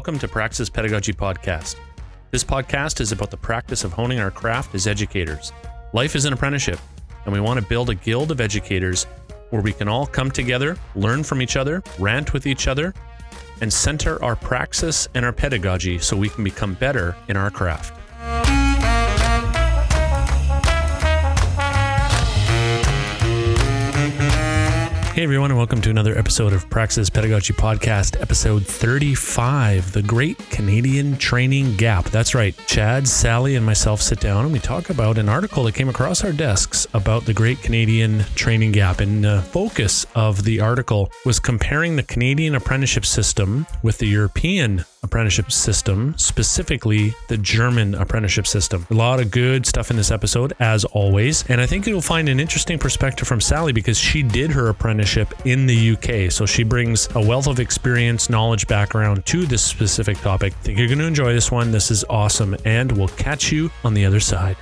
welcome to Praxis Pedagogy Podcast. This podcast is about the practice of honing our craft as educators. Life is an apprenticeship, and we want to build a guild of educators where we can all come together, learn from each other, rant with each other, and center our praxis and our pedagogy so we can become better in our craft. Hey everyone, and welcome to another episode of Praxis Pedagogy Podcast, episode 35, The Great Canadian Training Gap. That's right. Chad, Sally, and myself sit down and we talk about an article that came across our desks about the Great Canadian Training Gap. And the focus of the article was comparing the Canadian apprenticeship system with the European apprenticeship system, specifically the German apprenticeship system. A lot of good stuff in this episode, as always. And I think you'll find an interesting perspective from Sally because she did her apprenticeship in the UK. So she brings a wealth of experience, knowledge, background to this specific topic. I think you're going to enjoy this one. This is awesome. And we'll catch you on the other side.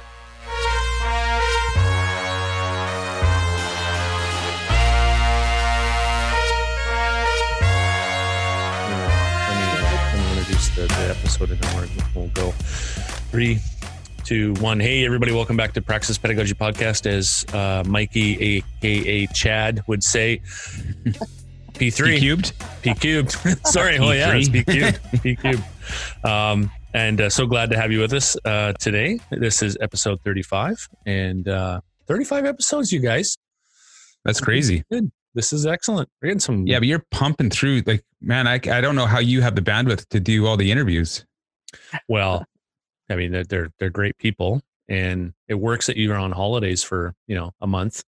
Episode and then we'll go three, two, one. Hey, everybody, welcome back to Praxis Pedagogy Podcast. As uh, Mikey, aka Chad, would say, P3. P cubed? P cubed. Sorry. oh, yeah, it's P cubed. P cubed. Um, and uh, so glad to have you with us uh, today. This is episode 35 and uh, 35 episodes, you guys. That's crazy. Good. This is excellent. We're getting some. Yeah, but you're pumping through. Like, man, I, I don't know how you have the bandwidth to do all the interviews. Well, I mean, they're, they're, they're great people and it works that you're on holidays for, you know, a month.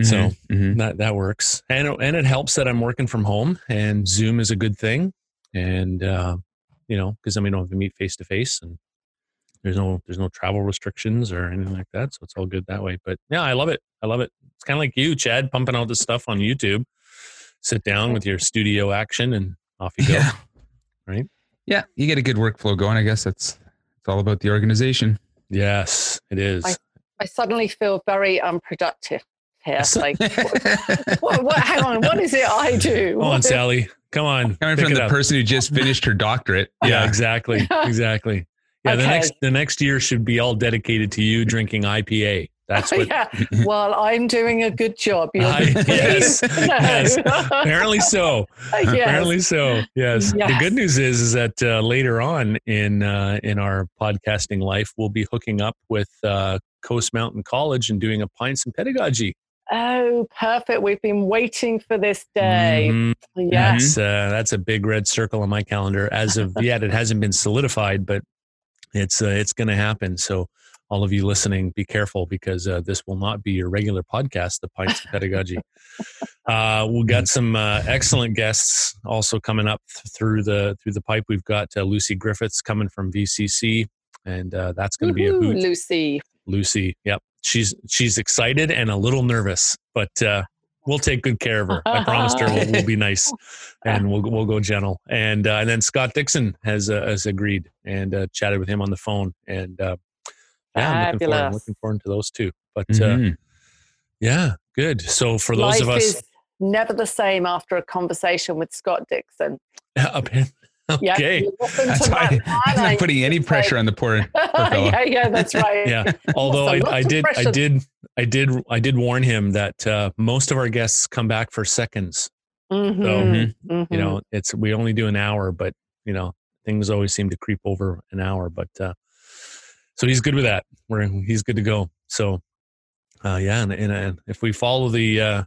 Mm-hmm. So mm-hmm. that, that works. And, and it helps that I'm working from home and Zoom is a good thing. And, uh, you know, cause I mean, I don't have to meet face to face and there's no, there's no travel restrictions or anything like that. So it's all good that way, but yeah, I love it. I love it. It's kind of like you, Chad, pumping out this stuff on YouTube. Sit down with your studio action and off you go. Yeah. Right? Yeah, you get a good workflow going. I guess that's it's all about the organization. Yes, it is. I, I suddenly feel very unproductive here. Like, what, what, what, hang on, what is it I do? Come on, Sally. Come on. Coming from the up. person who just finished her doctorate. Yeah, exactly. Exactly. Yeah, okay. the next the next year should be all dedicated to you drinking IPA. That's what. yeah. Well, I'm doing a good job. I, yes. yes. Apparently so. Yes. Apparently so. Yes. yes. The good news is, is that uh, later on in uh, in our podcasting life, we'll be hooking up with uh, Coast Mountain College and doing a pints and pedagogy. Oh, perfect! We've been waiting for this day. Mm-hmm. Yes, that's, uh, that's a big red circle on my calendar. As of yet, it hasn't been solidified, but it's uh, it's going to happen. So all of you listening, be careful because uh, this will not be your regular podcast, The Pints of Pedagogy. Uh, we've got some uh, excellent guests also coming up th- through the through the pipe. We've got uh, Lucy Griffiths coming from VCC, and uh, that's going to be a hoot. Lucy. Lucy, yep. She's she's excited and a little nervous, but uh, we'll take good care of her. I promised her we'll, we'll, be nice and we'll we'll go gentle. And uh, and then Scott Dixon has uh, has agreed and uh, chatted with him on the phone. And uh, yeah, I'm looking, forward, I'm looking forward to those two. But uh, mm-hmm. yeah, good. So for those Life of us, never the same after a conversation with Scott Dixon. Yeah, okay. that's why I'm not putting any pressure on the poor, poor yeah, yeah, that's right. yeah. Although I, I did, I did, I did, I did warn him that uh, most of our guests come back for seconds. Mm-hmm. So mm-hmm. you know, it's we only do an hour, but you know, things always seem to creep over an hour. But uh, so he's good with that. We're he's good to go. So uh, yeah, and, and, and if we follow the uh,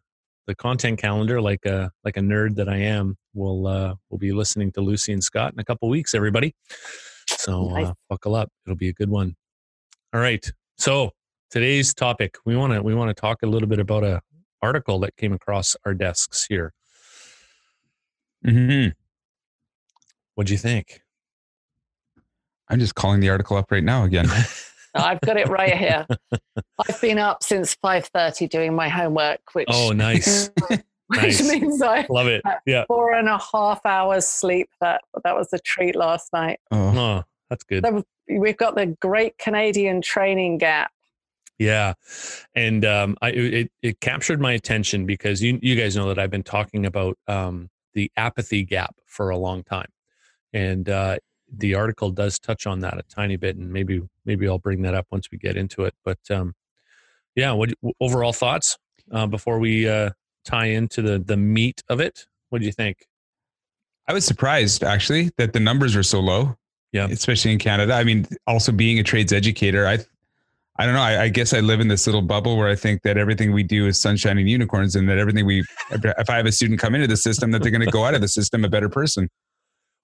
the content calendar like a like a nerd that I am, we'll uh, we'll be listening to Lucy and Scott in a couple weeks, everybody. So nice. uh, buckle up; it'll be a good one. All right. So today's topic we want to we want to talk a little bit about a article that came across our desks here. Hmm. What'd you think? I'm just calling the article up right now again. I've got it right here. I've been up since 5:30 doing my homework, which oh nice, which nice. means I love it. Yeah, four and a half hours sleep. That that was a treat last night. Oh, oh that's good. So we've got the Great Canadian Training Gap. Yeah, and um, I it, it captured my attention because you you guys know that I've been talking about um, the apathy gap for a long time. and uh, the article does touch on that a tiny bit, and maybe maybe I'll bring that up once we get into it. But um, yeah, what overall thoughts uh, before we uh, tie into the the meat of it? What do you think? I was surprised actually that the numbers are so low. Yeah, especially in Canada. I mean, also being a trades educator, I I don't know. I, I, guess I live in this little bubble where I think that everything we do is sunshine and unicorns, and that everything we, if I have a student come into the system, that they're going to go out of the system a better person.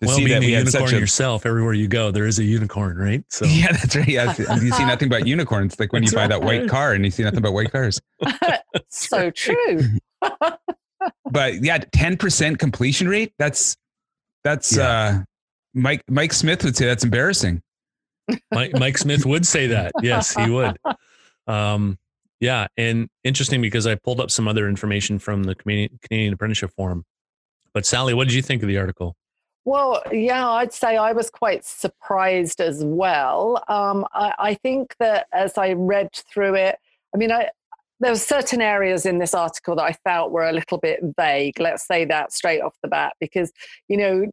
To well, see being that we a unicorn a, yourself, everywhere you go, there is a unicorn, right? So yeah, that's right. Yeah, you see nothing but unicorns, like when you buy that white car, and you see nothing but white cars. so true. but yeah, ten percent completion rate. That's that's yeah. uh, Mike Mike Smith would say that's embarrassing. Mike, Mike Smith would say that. Yes, he would. Um, yeah, and interesting because I pulled up some other information from the Canadian, Canadian Apprenticeship Forum. But Sally, what did you think of the article? Well, yeah, I'd say I was quite surprised as well. Um, I, I, think that as I read through it, I mean, I, there were certain areas in this article that I felt were a little bit vague. Let's say that straight off the bat, because you know,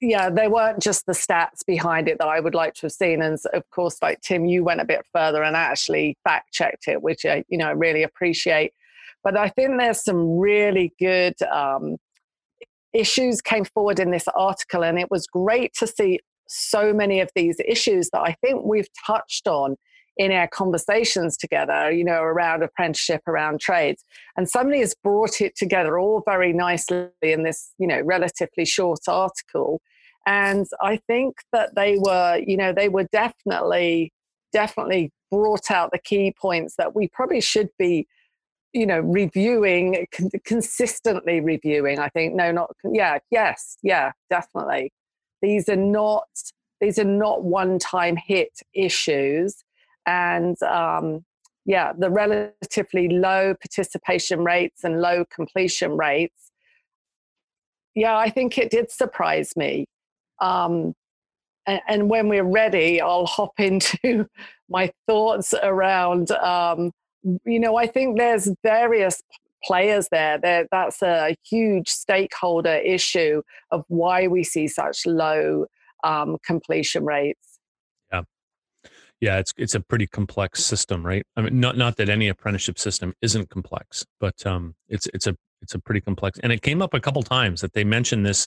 yeah, they weren't just the stats behind it that I would like to have seen. And of course, like Tim, you went a bit further and actually fact checked it, which I, you know, I really appreciate. But I think there's some really good um, issues came forward in this article, and it was great to see so many of these issues that I think we've touched on in our conversations together, you know, around apprenticeship, around trades. And somebody has brought it together all very nicely in this, you know, relatively short article. And I think that they were, you know, they were definitely, definitely brought out the key points that we probably should be, you know, reviewing, consistently reviewing. I think, no, not, yeah, yes, yeah, definitely. These are not, these are not one time hit issues and um, yeah, the relatively low participation rates and low completion rates. Yeah, I think it did surprise me. Um, and, and, when we're ready, I'll hop into my thoughts around. Um, you know, I think there's various players there. That's a huge stakeholder issue of why we see such low um, completion rates yeah, yeah, it's it's a pretty complex system, right? I mean, not not that any apprenticeship system isn't complex, but um, it's it's a it's a pretty complex. And it came up a couple times that they mentioned this.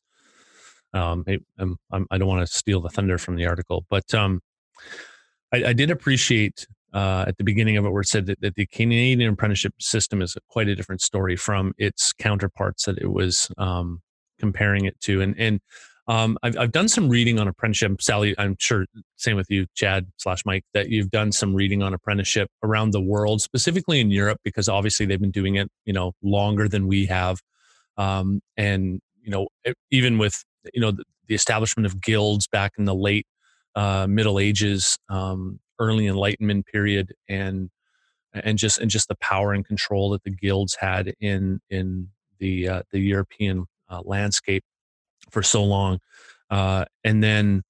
Um, um I'm, I do not want to steal the thunder from the article, but um, I, I did appreciate uh, at the beginning of it where it said that, that the Canadian apprenticeship system is quite a different story from its counterparts that it was um, comparing it to, and and um, I've, I've done some reading on apprenticeship. Sally, I'm sure, same with you, Chad slash Mike, that you've done some reading on apprenticeship around the world, specifically in Europe, because obviously they've been doing it, you know, longer than we have. Um, and, you know, even with, you know, the, the, establishment of guilds back in the late uh, Middle Ages, um, early Enlightenment period, and and just and just the power and control that the guilds had in in the uh, the European uh, landscape for so long. Uh, and then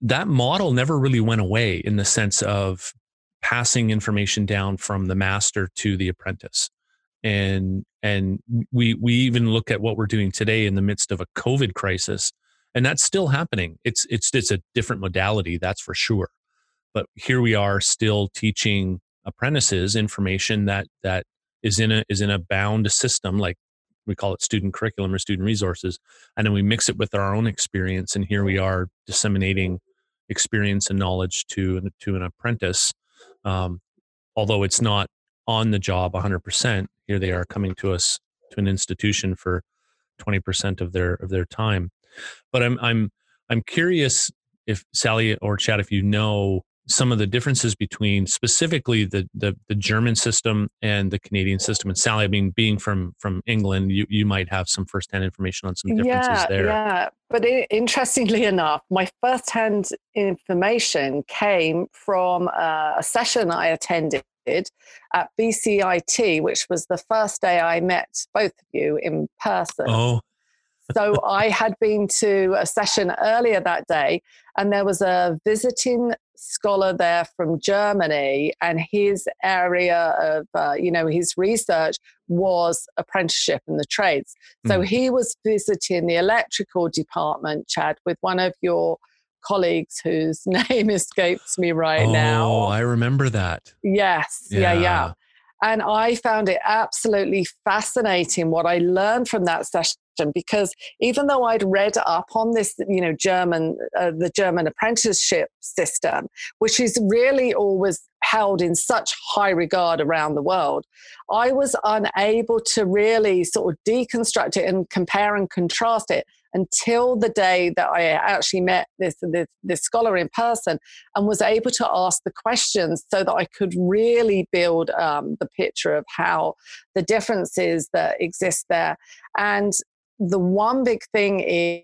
that model never really went away in the sense of passing information down from the master to the apprentice. And and we we even look at what we're doing today in the midst of a COVID crisis, and that's still happening. It's it's it's a different modality, that's for sure. But here we are still teaching apprentices information that that is in a is in a bound system like we call it student curriculum or student resources and then we mix it with our own experience and here we are disseminating experience and knowledge to to an apprentice um, although it's not on the job 100% here they are coming to us to an institution for 20% of their of their time. But i'm i'm i'm curious if sally or chad if you know some of the differences between specifically the, the, the German system and the Canadian system. And Sally, I mean, being from from England, you you might have some firsthand information on some differences yeah, there. Yeah, but it, interestingly enough, my firsthand information came from uh, a session I attended at BCIT, which was the first day I met both of you in person. Oh. so I had been to a session earlier that day, and there was a visiting scholar there from Germany, and his area of, uh, you know, his research was apprenticeship in the trades. So mm. he was visiting the electrical department, Chad, with one of your colleagues whose name escapes me right oh, now. Oh, I remember that. Yes. Yeah. yeah, yeah. And I found it absolutely fascinating what I learned from that session because even though I'd read up on this, you know, German, uh, the German apprenticeship system, which is really always held in such high regard around the world, I was unable to really sort of deconstruct it and compare and contrast it until the day that I actually met this, this, this scholar in person and was able to ask the questions so that I could really build um, the picture of how the differences that exist there. And the one big thing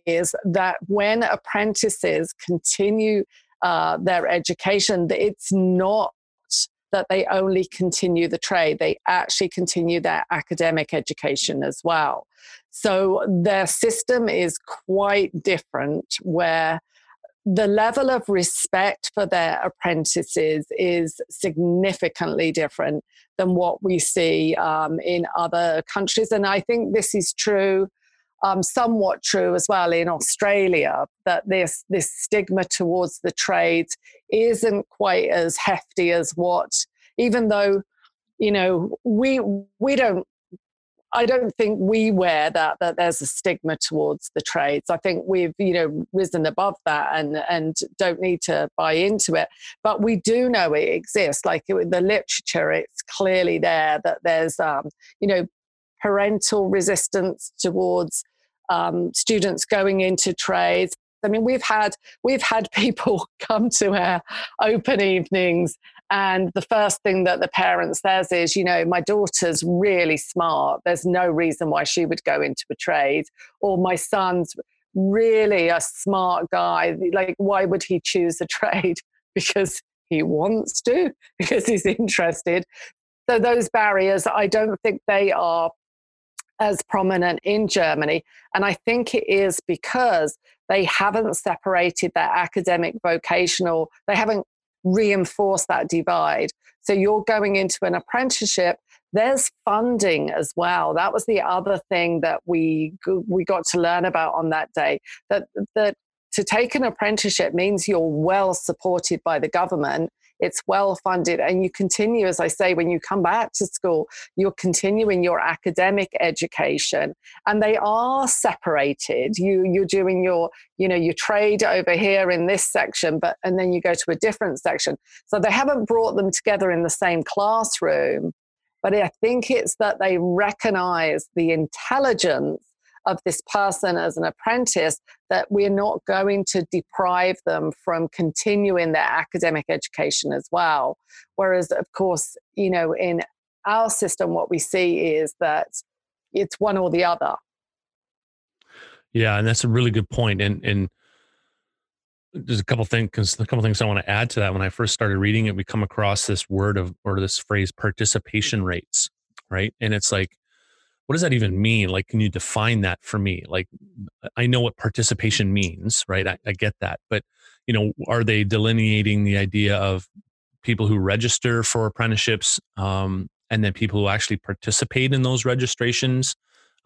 is that when apprentices continue uh, their education, it's not that they only continue the trade, they actually continue their academic education as well. So their system is quite different, where the level of respect for their apprentices is significantly different than what we see um, in other countries. And I think this is true um, somewhat true as well in Australia that this this stigma towards the trades isn't quite as hefty as what, even though you know we we don't. I don't think we wear that that there's a stigma towards the trades. I think we've you know risen above that and and don't need to buy into it. But we do know it exists. Like in the literature, it's clearly there that there's um, you know parental resistance towards um, students going into trades. I mean, we've had we've had people come to our open evenings, and the first thing that the parent says is, you know, my daughter's really smart. There's no reason why she would go into a trade, or my son's really a smart guy. Like, why would he choose a trade? Because he wants to, because he's interested. So those barriers, I don't think they are as prominent in Germany. And I think it is because they haven't separated their academic vocational, they haven't reinforced that divide. So you're going into an apprenticeship. There's funding as well. That was the other thing that we we got to learn about on that day. That that to take an apprenticeship means you're well supported by the government it's well funded and you continue as i say when you come back to school you're continuing your academic education and they are separated. You you're doing your you know your trade over here in this section but and then you go to a different section. So they haven't brought them together in the same classroom but i think it's that they recognize the intelligence of this person as an apprentice that we're not going to deprive them from continuing their academic education as well. Whereas, of course, you know, in our system, what we see is that it's one or the other. Yeah, and that's a really good point. And and there's a couple things a couple things I want to add to that. When I first started reading it, we come across this word of or this phrase participation rates, right? And it's like what does that even mean? Like, can you define that for me? Like, I know what participation means, right? I, I get that. But, you know, are they delineating the idea of people who register for apprenticeships um, and then people who actually participate in those registrations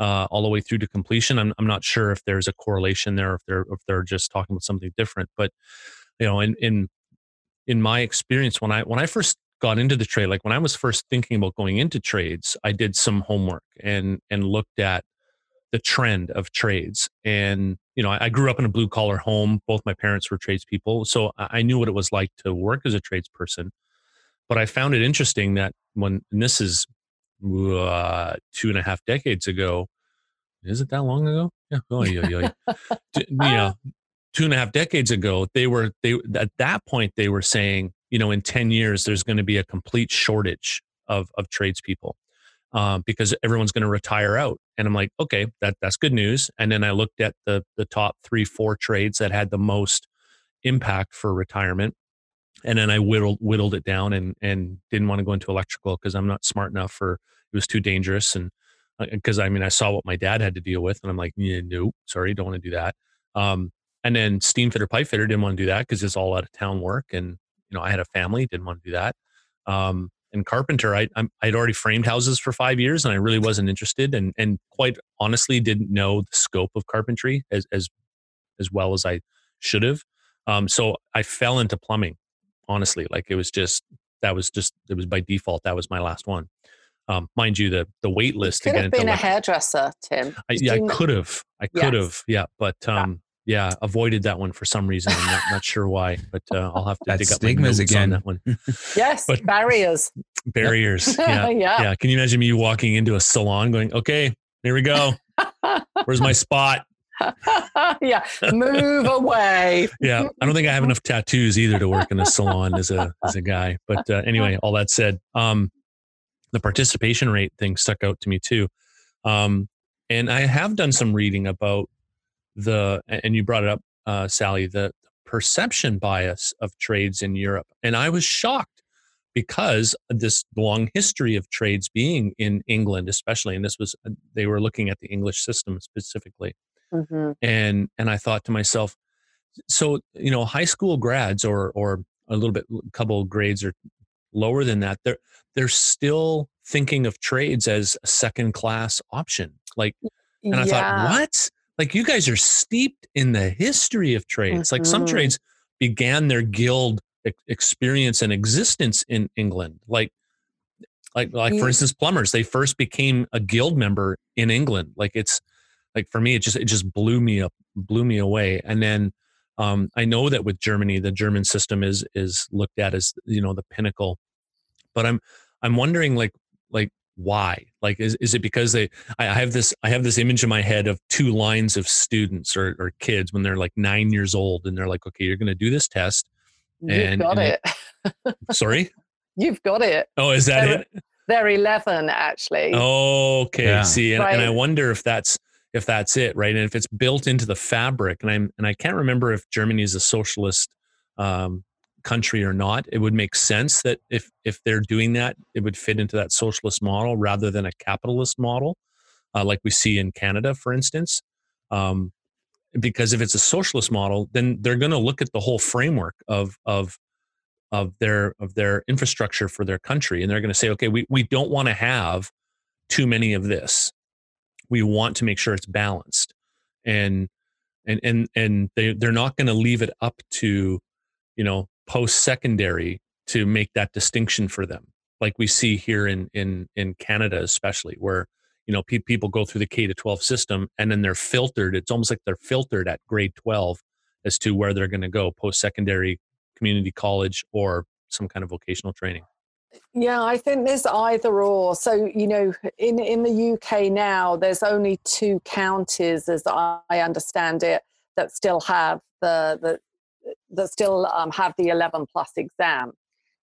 uh, all the way through to completion? I'm, I'm not sure if there's a correlation there, if they're, if they're just talking about something different. But, you know, in, in, in my experience, when I, when I first got into the trade like when i was first thinking about going into trades i did some homework and and looked at the trend of trades. And you know I, I grew up in a blue collar home. Both my parents were tradespeople so I, I knew what it was like to work as a tradesperson. But i found it interesting that when this is uh, two and a half decades ago is it that long ago? Yeah oh, yeah, yeah, yeah. you know two and a half decades ago they were they at that point they were saying you know in 10 years there's going to be a complete shortage of of tradespeople um, because everyone's going to retire out. And i'm like okay that that's good news. And then i looked at the the top three four trades that had the most impact for retirement and then i whittled whittled it down and and didn't want to go into electrical because i'm not smart enough for it was too dangerous. And because uh, i mean i saw what my dad had to deal with and i'm like yeah, nope sorry don't want to do that. Um, and then steam fitter pipe fitter didn't want to do that because it's all out of town work and you know, I had a family, didn't want to do that. Um, and carpenter, I, I'm, I'd already framed houses for five years and I really wasn't interested and, and quite honestly didn't know the scope of carpentry as, as, as well as I should have. Um, so I fell into plumbing, honestly, like it was just, that was just, it was by default. That was my last one. Um, mind you, the the wait list could to get have into been a hairdresser, Tim. I, yeah, I could have. I could Yes. have. Yeah, but um, yeah, avoided that one for some reason. I'm not, not sure why, but uh, I'll have to That's dig up my stigmas notes again. on that one. Yes, but- barriers. Barriers. Yeah, yeah. yeah. Can you imagine me walking into a salon, going, "Okay, here we go. Where's my spot?" yeah. Move away. Yeah, I don't think I have enough tattoos either to work in a salon as a as a guy. But uh, anyway, all that said, um, the participation rate thing stuck out to me too, um, and I have done some reading about the and you brought it up, uh, Sally, the perception bias of trades in Europe, and I was shocked because this long history of trades being in England, especially, and this was they were looking at the English system specifically Mhm. and and I thought to myself, so you know, high school grads or or a little bit, a couple grades or lower than that, they're they're still thinking of trades as a second class option. Like, and I yeah. thought, what? Like you guys are steeped in the history of trades. Like some Mhm. trades began their guild ex- experience and existence in England. Like. Like, like for instance, plumbers. They first became a guild member in England. Like it's, like for me it just it just blew me up blew me away and then um, i know that with germany the german system is is looked at as you know the pinnacle but i'm i'm wondering like like why like is, is it because they I, I have this i have this image in my head of two lines of students or, or kids when they're like nine years old and they're like okay you're going to do this test You've and- got and it. sorry You've got it. oh is that They're- it They're 11, actually. Okay, Yeah. see, and, and I wonder if that's if that's it, right? And if it's built into the fabric, and I'm and I can't remember if Germany is a socialist um, country or not. It would make sense that if if they're doing that, it would fit into that socialist model rather than a capitalist model, uh, like we see in Canada, for instance. Um, because if it's a socialist model, then they're going to look at the whole framework of of of their of their infrastructure for their country, and they're going to say, okay, we we don't want to have too many of this. We want to make sure it's balanced, and and and and they they're not going to leave it up to, you know, post secondary to make that distinction for them, like we see here in in in Canada, especially where you know pe- people go through the K to twelve system and then they're filtered. It's almost like they're filtered at grade twelve as to where they're going to go post secondary, community college, or some kind of vocational training. Yeah, I think there's either or. So, you know, in, in the UK now, there's only two counties, as I understand it, that still have the, the that still um, have the 11 plus exam.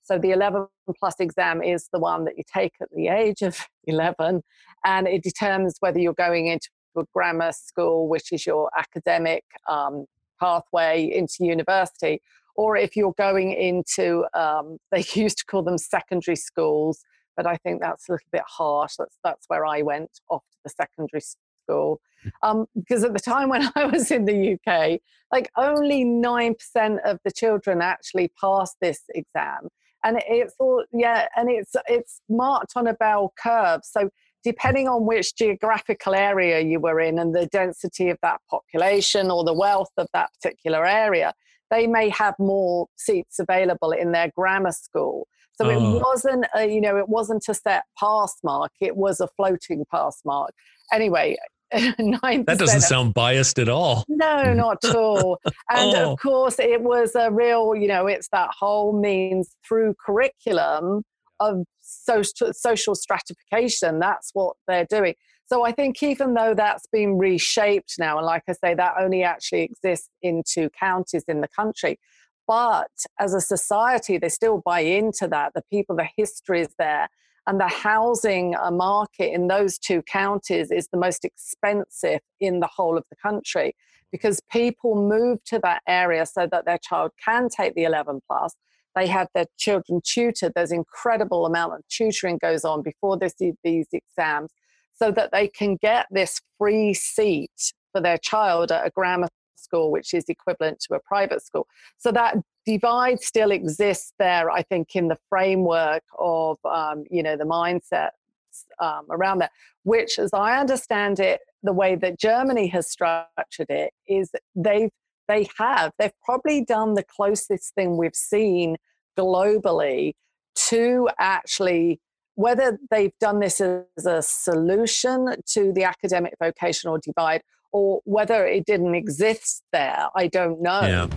So the 11 plus exam is the one that you take at the age of 11, and it determines whether you're going into a grammar school, which is your academic um, pathway into university, or if you're going into um, they used to call them secondary schools but i think that's a little bit harsh that's that's where i went off to the secondary school um, because at the time when i was in the uk like only 9% of the children actually passed this exam and it's all yeah and it's it's marked on a bell curve so depending on which geographical area you were in and the density of that population or the wealth of that particular area they may have more seats available in their grammar school. So Oh. it wasn't, a, you know, it wasn't a set pass mark. It was a floating pass mark. Anyway, nine. That doesn't sound biased at all. No, not at all. And Oh. of course, it was a real, you know, it's that whole means through curriculum of social, social stratification. That's what they're doing. So I think even though that's been reshaped now, and like I say, that only actually exists in two counties in the country, but as a society, they still buy into that. The people, the history is there. And the housing uh, market in those two counties is the most expensive in the whole of the country because people move to that area so that their child can take the 11 plus. They have their children tutored. There's incredible amount of tutoring goes on before this, these exams so that they can get this free seat for their child at a grammar school, which is equivalent to a private school. So that divide still exists there, I think, in the framework of, um, you know, the mindset um, around that, which, as I understand it, the way that Germany has structured it is they've they have they've probably done the closest thing we've seen globally to actually whether they've done this as a solution to the academic vocational divide or whether it didn't exist there i don't know Yeah.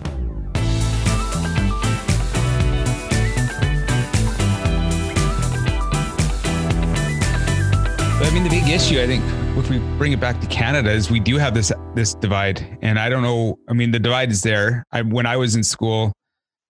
I mean, the big issue, I think, if we bring it back to Canada, is we do have this this divide, and I don't know. I mean, the divide is there. I, when I was in school,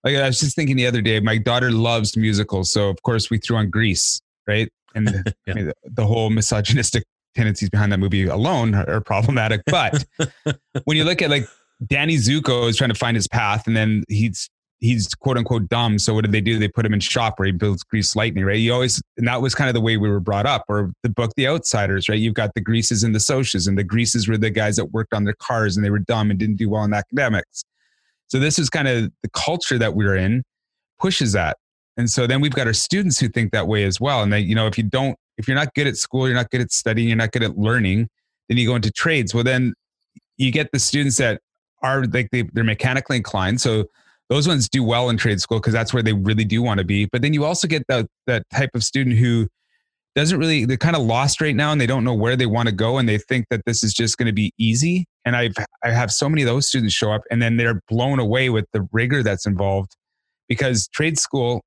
like I was just thinking the other day, my daughter loves musicals, so of course we threw on Grease, right? And Yeah. I mean, the, the whole misogynistic tendencies behind that movie alone are, are problematic. But when you look at like Danny Zuko is trying to find his path, and then he's he's quote unquote dumb. So what did they do? They put him in shop where he builds grease lightning, right? You always and that was kind of the way we were brought up. Or the book The Outsiders, right? You've got the greasers and the socias, and the greasers were the guys that worked on their cars and they were dumb and didn't do well in academics. So this is kind of the culture that we're in pushes that. And so then we've got our students who think that way as well. And that, you know, if you don't, if you're not good at school, you're not good at studying, you're not good at learning, then you go into trades. Well, then you get the students that are like they, they're mechanically inclined. So those ones do well in trade school because that's where they really do want to be. But then you also get that that type of student who doesn't really they're kind of lost right now and they don't know where they want to go and they think that this is just going to be easy. And I've I have so many of those students show up and then they're blown away with the rigor that's involved because trade school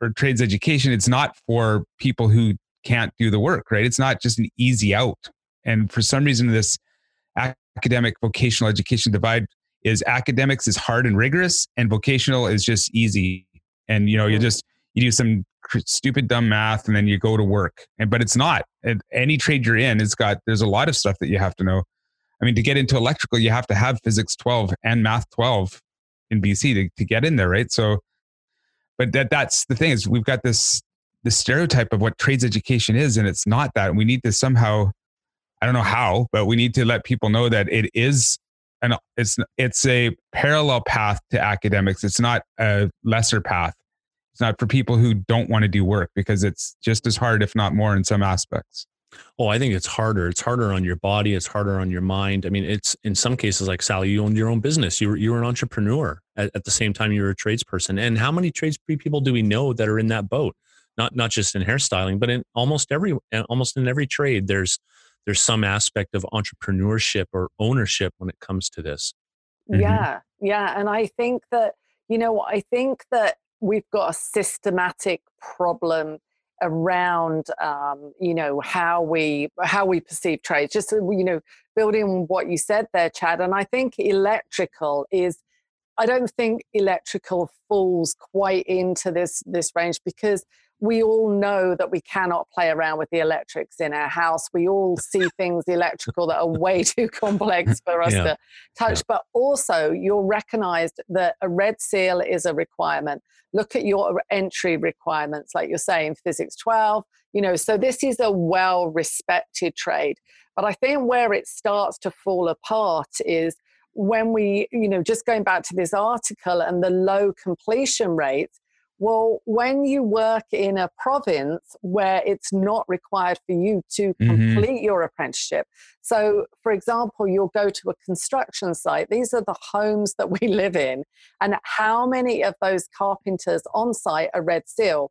or trades education it's not for people who can't do the work, right? It's not just an easy out. And for some reason this academic vocational education divide is academics is hard and rigorous and vocational is just easy. And you know you just you do some stupid dumb math and then you go to work. And but it's not. And any trade you're in it's got there's a lot of stuff that you have to know. I mean to get into electrical you have to have physics 12 and math 12 in bc to, to get in there right? So but that that's the thing is we've got this the stereotype of what trades education is and it's not that we need to somehow i don't know how but we need to let people know that it is and it's it's a parallel path to academics. It's not a lesser path. It's not for people who don't want to do work because it's just as hard, if not more, in some aspects. Oh, I think it's harder. It's harder on your body. It's harder on your mind. I mean, it's in some cases like Sally, you owned your own business. You were you were an entrepreneur at, at the same time you were a tradesperson. And how many trades people do we know that are in that boat? Not not just in hairstyling, but in almost every almost in every trade. There's there's some aspect of entrepreneurship or ownership when it comes to this. Mhm. Yeah, yeah. And I think that, you know, I think that we've got a systematic problem around um, you know how we how we perceive trade just you know building what you said there chad and i think electrical is i don't think electrical falls quite into this this range because we all know that we cannot play around with the electrics in our house. We all see things electrical that are way too complex for us Yeah. to touch. Yeah. But also, you're recognized that a red seal is a requirement. Look at your entry requirements, like you're saying, physics 12. You know, so this is a well respected trade. But I think where it starts to fall apart is when we, you know, just going back to this article and the low completion rates. Well, when you work in a province where it's not required for you to Mhm. complete your apprenticeship. So, for example, you'll go to a construction site. These are the homes that we live in. And how many of those carpenters on site are Red Seal?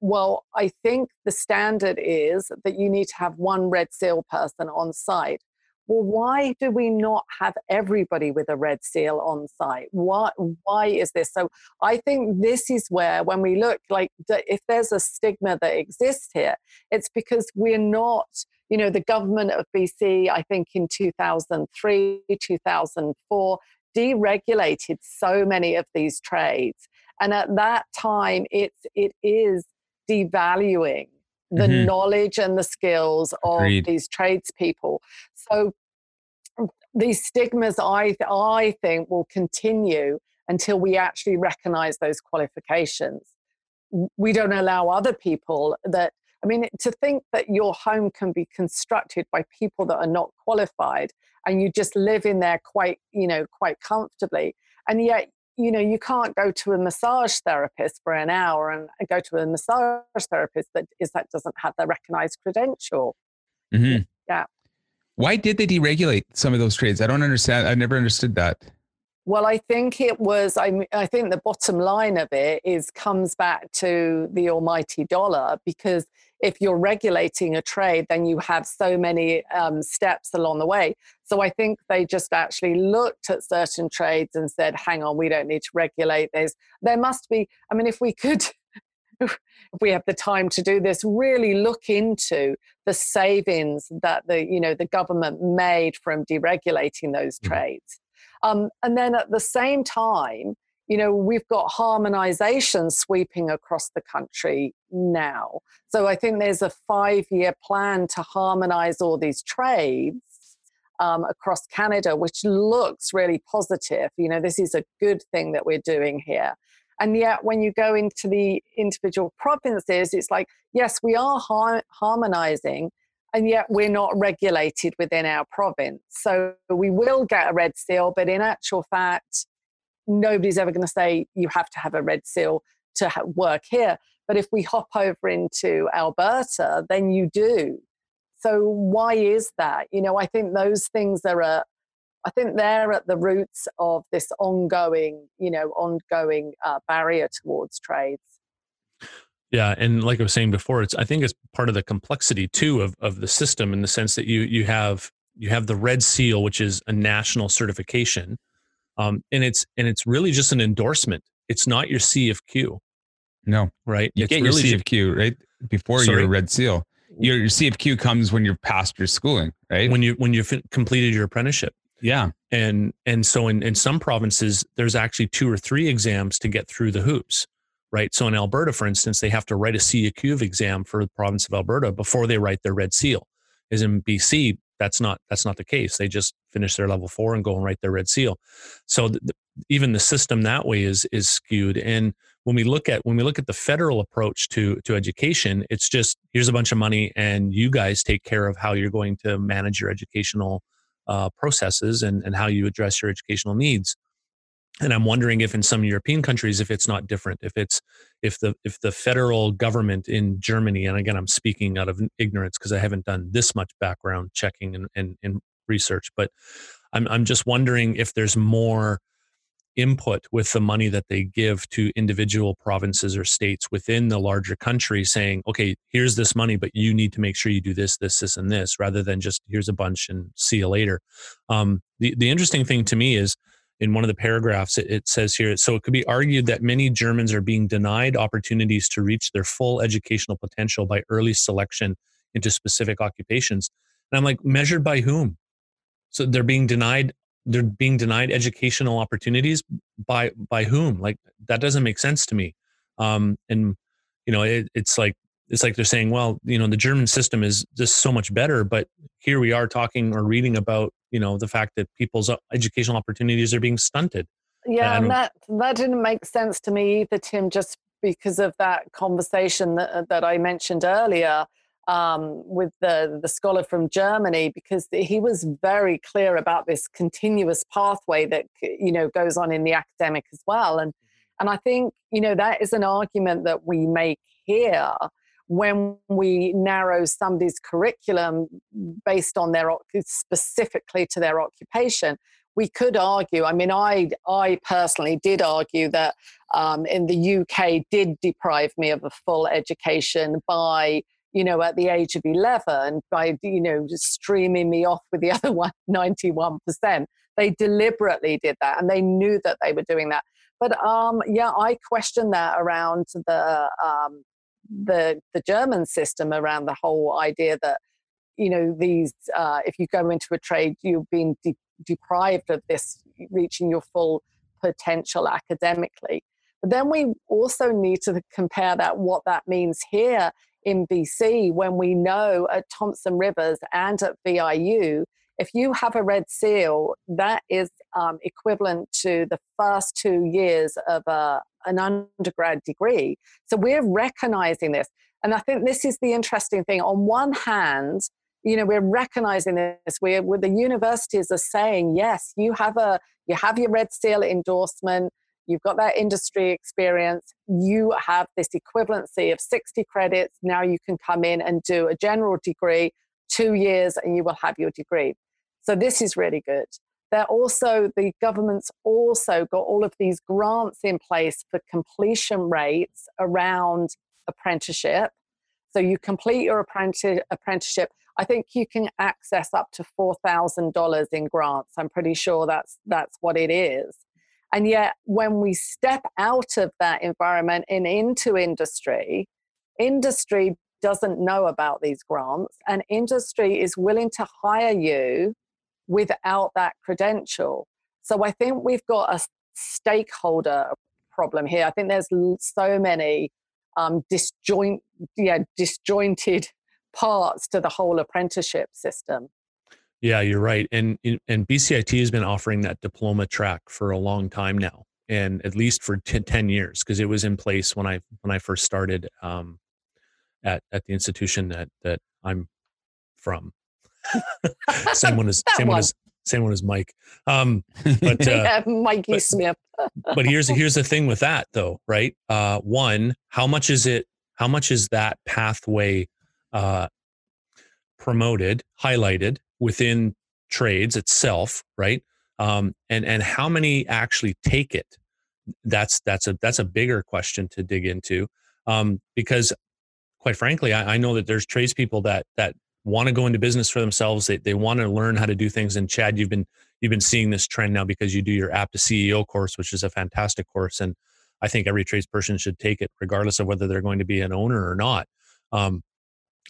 Well, I think the standard is that you need to have one Red Seal person on site. Well, why do we not have everybody with a red seal on site? Why, why is this? So I think this is where, when we look, like if there's a stigma that exists here, it's because we're not, you know, the government of BC, I think in 2003, 2004, deregulated so many of these trades. And at that time, it's, it is devaluing the Mhm. knowledge and the skills of Agreed. these tradespeople. So these stigmas, I, I think, will continue until we actually recognize those qualifications. We don't allow other people that, I mean, to think that your home can be constructed by people that are not qualified and you just live in there quite, you know, quite comfortably. And yet, you know, you can't go to a massage therapist for an hour and go to a massage therapist that is that doesn't have the recognized credential. Mhm. Yeah. Why did they deregulate some of those trades? I don't understand. I never understood that. Well, I think it was. I, mean, I think the bottom line of it is comes back to the almighty dollar because if you're regulating a trade, then you have so many um, steps along the way. So I think they just actually looked at certain trades and said, "Hang on, we don't need to regulate this. There must be. I mean, if we could." if we have the time to do this really look into the savings that the you know the government made from deregulating those Mhm. trades um, and then at the same time, you know, we've got harmonization sweeping across the country now. So I think there's a five year plan to harmonize all these trades. Um, across Canada, which looks really positive. You know, this is a good thing that we're doing here. And yet, when you go into the individual provinces, it's like, yes, we are har- harmonizing, and yet we're not regulated within our province. So we will get a red seal, but in actual fact, nobody's ever going to say you have to have a red seal to ha- work here. But if we hop over into Alberta, then you do. So why is that? You know, I think those things are I think they're at the roots of this ongoing, you know, ongoing uh, barrier towards trades. Yeah, and like I was saying before, it's I think it's part of the complexity too of of the system in the sense that you you have you have the red seal, which is a national certification, um, and it's and it's really just an endorsement. It's not your CFQ, No, right? you it's get your really ju- CFQ right before Sorry? your red seal. Your, your CFQ comes when you're past your schooling, right? when you when you've completed your apprenticeship. yeah, and and so in, in some provinces there's actually two or three exams to get through the hoops right? So in alberta for instance they have to write a CEQ exam for the province of alberta before they write their red seal. As in bc that's not that's not the case. They just finish their level four and go and write their red seal. So even the system that way is is skewed. And when we look at when we look at the federal approach to to education it's just here's a bunch of money and you guys take care of how you're going to manage your educational uh, processes and, and how you address your educational needs. And I'm wondering if in some European countries, if it's not different, if it's if the if the federal government in Germany, and again I'm speaking out of ignorance because I haven't done this much background checking and, and, and research, but I'm I'm just wondering if there's more input with the money that they give to individual provinces or states within the larger country saying okay here's this money but you need to make sure you do this this this and this rather than just here's a bunch and see you later. Um, the, the interesting thing to me is in one of the paragraphs it, it says here so it could be argued that many germans are being denied opportunities to reach their full educational potential by early selection into specific occupations. And i'm like measured by whom? So they're being denied they're being denied educational opportunities by by whom? Like that doesn't make sense to me. Um and you know it, it's like it's like they're saying well you know the german system is just so much better but here we are talking or reading about you know the fact that people's uh, educational opportunities are being stunted Yeah, And- and that that didn't make sense to me either, Tim. Just because of that conversation that that I mentioned earlier um, with the the scholar from Germany, because he was very clear about this continuous pathway that you know goes on in the academic as well, and and I think you know that is an argument that we make here when we narrow somebody's curriculum based on their specifically to their occupation we could argue. I mean, I I personally did argue that um, in the UK did deprive me of a full education by you know at the age of 11 by you know streaming me off with the other one 91 percent. They deliberately did that, and they knew that they were doing that. But um, yeah, I question that around the um, the the German system around the whole idea that you know these uh, if you go into a trade you've been de- deprived of this reaching your full potential academically. But then we also need to compare that what that means here in BC when we know at Thompson Rivers and at VIU if you have a red seal that is um, equivalent to the first two years of a, an undergrad degree so we're recognizing this And I think this is the interesting thing. On one hand, you know, we're recognizing this. We're, the universities are saying, yes, you have a you have your red seal endorsement, you've got that industry experience, you have this equivalency of 60 credits. Now you can come in and do a general degree, two years, and you will have your degree. So this is really good. They're also, the government's also got all of these grants in place for completion rates around apprenticeship. So you complete your apprenticeship. I think you can access up to $4,000 in grants. I'm pretty sure that's, that's what it is. And yet, when we step out of that environment and into industry, industry doesn't know about these grants, and industry is willing to hire you without that credential. So I think we've got a stakeholder problem here. I think there's so many um, disjoint, yeah, disjointed parts to the whole apprenticeship system. Yeah, you're right. And and BCIT has been offering that diploma track for a long time now, and at least for t- ten years because it was in place when I when I first started um, at at the institution that that I'm from. Same one as same one. one as same one as Mike. Um, but uh, yeah, Mikey but, Smith. but here's here's the thing with that though, right? Uh, one, how much is it? How much is that pathway uh, promoted, highlighted within trades itself, right? Um, and and how many actually take it? That's that's a that's a bigger question to dig into, um, because quite frankly, I, I know that there's tradespeople that that want to go into business for themselves. They, they want to learn how to do things. And Chad, you've been you've been seeing this trend now because you do your app to CEO course, which is a fantastic course. And I think every tradesperson should take it, regardless of whether they're going to be an owner or not. Um,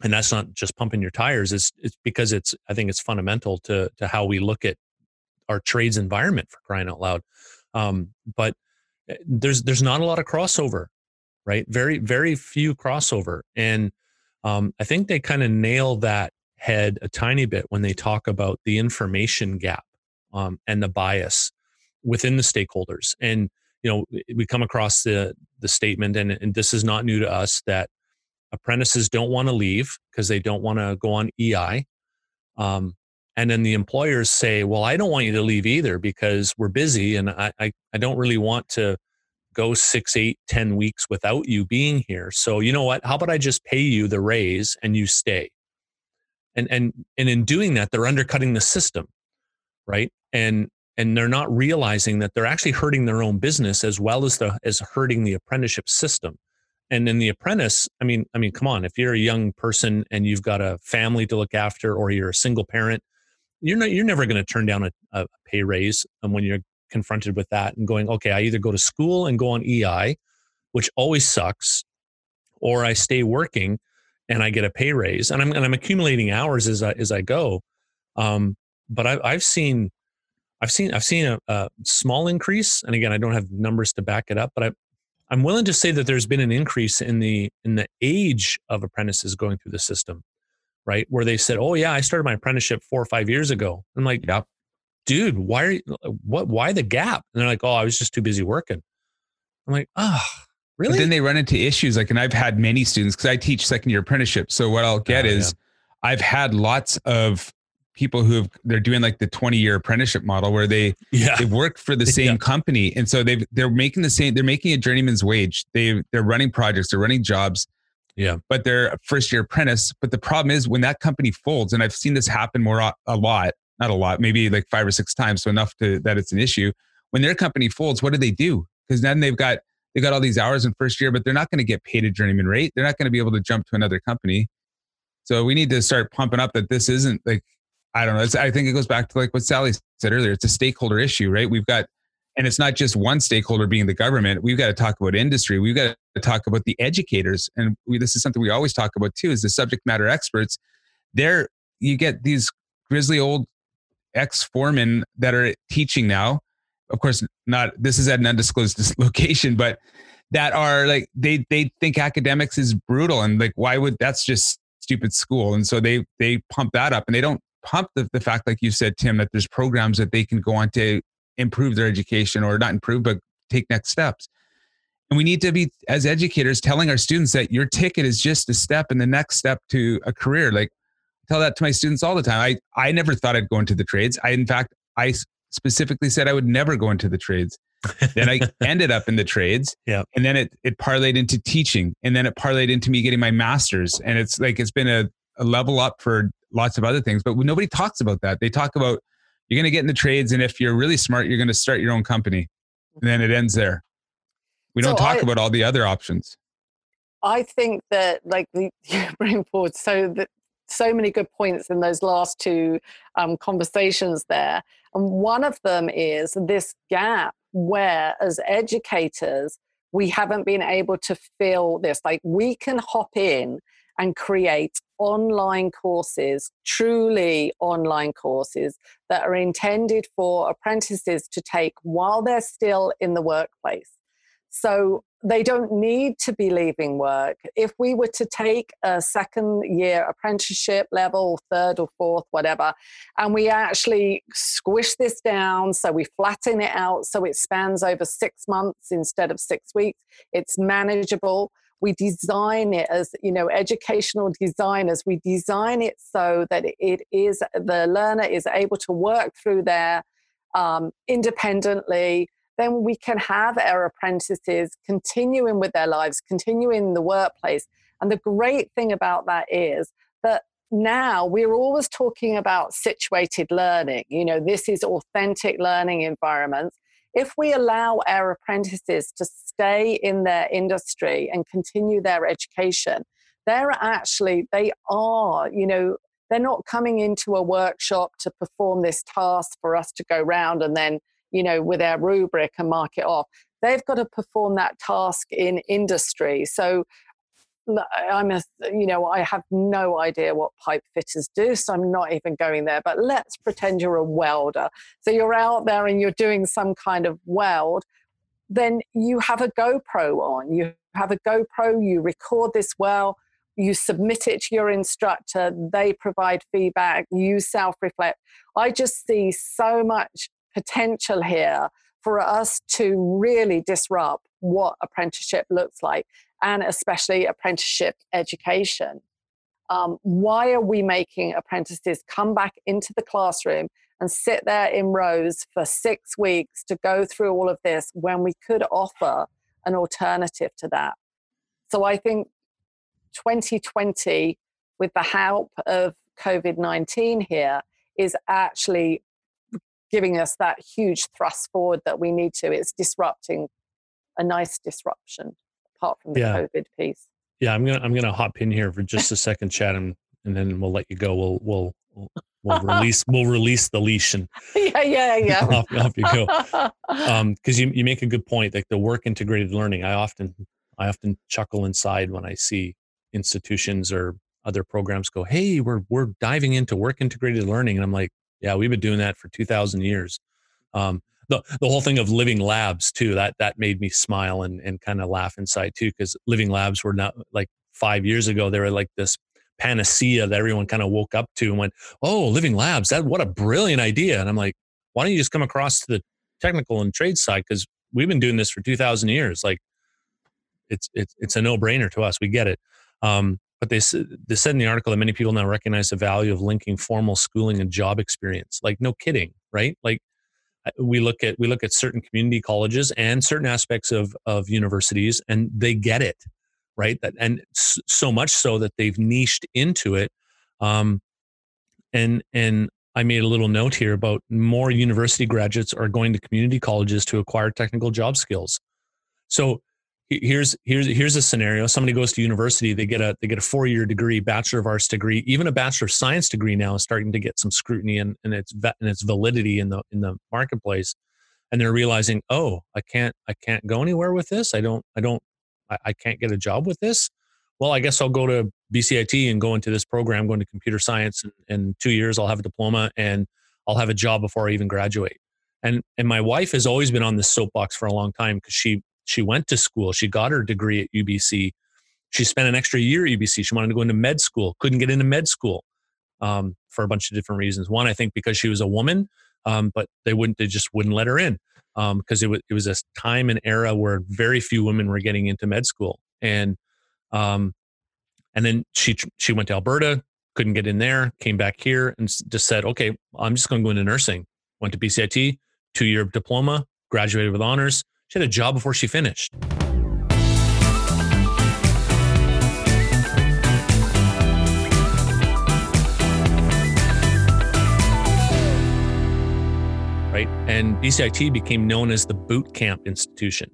and that's not just pumping your tires. It's it's because it's I think it's fundamental to to how we look at our trades environment for crying out loud. Um, but eh, there's there's not a lot of crossover, right? Very very few crossover, and um, I think they kind of nail that head a tiny bit when they talk about the information gap um, and the bias within the stakeholders. And you know, we come across the the statement, and, and this is not new to us that apprentices don't want to leave because they don't want to go on EI. Um, and then the employers say, "Well, I don't want you to leave either because we're busy, and I I, I don't really want to." Go six, eight, ten weeks without you being here. So you know what? How about I just pay you the raise and you stay? And and and in doing that, they're undercutting the system, right? And and they're not realizing that they're actually hurting their own business as well as the as hurting the apprenticeship system. And then the apprentice, I mean, I mean, come on, if you're a young person and you've got a family to look after, or you're a single parent, you're not you're never going to turn down a, a pay raise and when you're confronted with that and going, okay, I either go to school and go on EI, which always sucks, or I stay working and I get a pay raise, and I'm and I'm accumulating hours as I as I go. Um, but I've I've seen I've seen I've seen a, a, small increase, and again, I don't have numbers to back it up, but I I'm willing to say that there's been an increase in the in the age of apprentices going through the system, right? Where they said, "Oh yeah, I started my apprenticeship four or five years ago." I'm like, "Yep, dude, why are you, uh, what, why the gap? And they're like, oh, I was just too busy working. I'm like, oh, really? But then they run into issues. Like, and I've had many students because I teach second year apprenticeship. So what I'll get oh, is yeah. I've had lots of people who have, they're doing like the 20 year apprenticeship model where they yeah. they work for the same yeah. company and so they've, they're making the same they're making a journeyman's wage they they're running projects they're running jobs yeah but they're a first year apprentice but the problem is when that company folds and i've seen this happen more a lot not a lot, maybe like five or six times, so enough to that it's an issue. When their company folds, what do they do? Because then they've got they got all these hours in first year, but they're not going to get paid a journeyman rate. They're not going to be able to jump to another company. So we need to start pumping up that this isn't like I don't know. I think it goes back to like what Sally said earlier. It's a stakeholder issue, right? We've got, and it's not just one stakeholder being the government. We've got to talk about industry. We've got to talk about the educators, and we, this is something we always talk about too. Is the subject matter experts? There, you get these grizzly old ex foremen that are teaching now. Of course, not this is at an undisclosed location, but that are like they they think academics is brutal and like why would that's just stupid school and so they they pump that up and they don't pump the, the fact like you said tim that there's programs that they can go on to improve their education or not improve but take next steps And we need to be, as educators, telling our students that your ticket is just a step and the next step to a career. Like, tell that to my students all the time. I, I never thought I'd go into the trades. I, in fact, I specifically said I would never go into the trades. then I ended up in the trades. Yeah. And then it, it parlayed into teaching. And then it parlayed into me getting my master's. And it's like, it's been a, a level up for lots of other things, but nobody talks about that. They talk about you're going to get in the trades. And if you're really smart, you're going to start your own company. And then it ends there. We don't talk I- about all the other options. I think that like the, you bring forward so that so many good points in those last two um, conversations there, and one of them is this gap where, as educators, we haven't been able to fill this. Like we can hop in and create online courses, truly online courses that are intended for apprentices to take while they're still in the workplace. So they don't need to be leaving work. If we were to take a second year apprenticeship level, third or fourth, whatever, and we actually squish this down, so we flatten it out so it spans over six months instead of six weeks, it's manageable. We design it as, you know, educational designers, we design it so that it is, the learner is able to work through there um, independently then we can have our apprentices continuing with their lives, continuing in the workplace. And the great thing about that is that now we're always talking about situated learning. You know, this is authentic learning environments. If we allow our apprentices to stay in their industry and continue their education, they're actually, they are, you know, they're not coming into a workshop to perform this task for us to go round and then you know, with our rubric and mark it off. They've got to perform that task in industry. So I'm a, you know, I have no idea what pipe fitters do, so I'm not even going there. But let's pretend you're a welder. So you're out there and you're doing some kind of weld. Then you have a GoPro on. You have a GoPro. You record this well. You submit it to your instructor. They provide feedback. You self-reflect. I just see so much potential here for us to really disrupt what apprenticeship looks like and especially apprenticeship education. Um, why are we making apprentices come back into the classroom and sit there in rows for six weeks to go through all of this when we could offer an alternative to that? So I think 2020, with the help of COVID 19 here, is actually giving us that huge thrust forward that we need to. It's disrupting a nice disruption apart from the Yeah. COVID piece. Yeah, I'm gonna I'm gonna hop in here for just a second, Chad, and, and then we'll let you go. We'll we'll we'll, we'll release we'll release the leash and yeah, yeah, yeah. off, off you go. Um, because you you make a good point. Like the work integrated learning, I often I often chuckle inside when I see institutions or other programs go, "Hey, we're we're diving into work integrated learning," and I'm like, "Yeah, we've been doing that for two thousand years." Um, the the whole thing of living labs too that that made me smile and and kind of laugh inside too because living labs were not like five years ago they were like this panacea that everyone kind of woke up to and went oh living labs that what a brilliant idea. And i'm like why don't you just come across to the technical and trade side? Because we've been doing this for 2000 years like it's it's it's a no-brainer to us we get it. Um, but they, they said in the article that many people now recognize the value of linking formal schooling and job experience. Like no kidding right? Like we look at we look at certain community colleges and certain aspects of of universities and they get it right? That and so much so that they've niched into it. Um and and i made a little note here about more university graduates are going to community colleges to acquire technical job skills. So here's here's here's a scenario. Somebody goes to university they get a they get a four year degree bachelor of arts degree even a bachelor of science degree now is starting to get some scrutiny and, and its and its validity in the in the marketplace. And they're realizing oh i can't i can't go anywhere with this. I don't i don't i, I can't get a job with this. Well i guess i'll go to bcit and go into this program go into computer science and in two years i'll have a diploma and i'll have a job before i even graduate. And and my wife has always been on this soapbox for a long time because she she went to school she got her degree at ubc she spent an extra year at ubc she wanted to go into med school couldn't get into med school um, for a bunch of different reasons one i think because she was a woman um, but they wouldn't they just wouldn't let her in because um, it was it was a time and era where very few women were getting into med school, and um, and then she she went to Alberta, couldn't get in there, came back here, and just said, okay, I'm just going to go into nursing. Went to BCIT, two year diploma, graduated with honors. She had a job before she finished. right? And BCIT became known as the boot camp institution,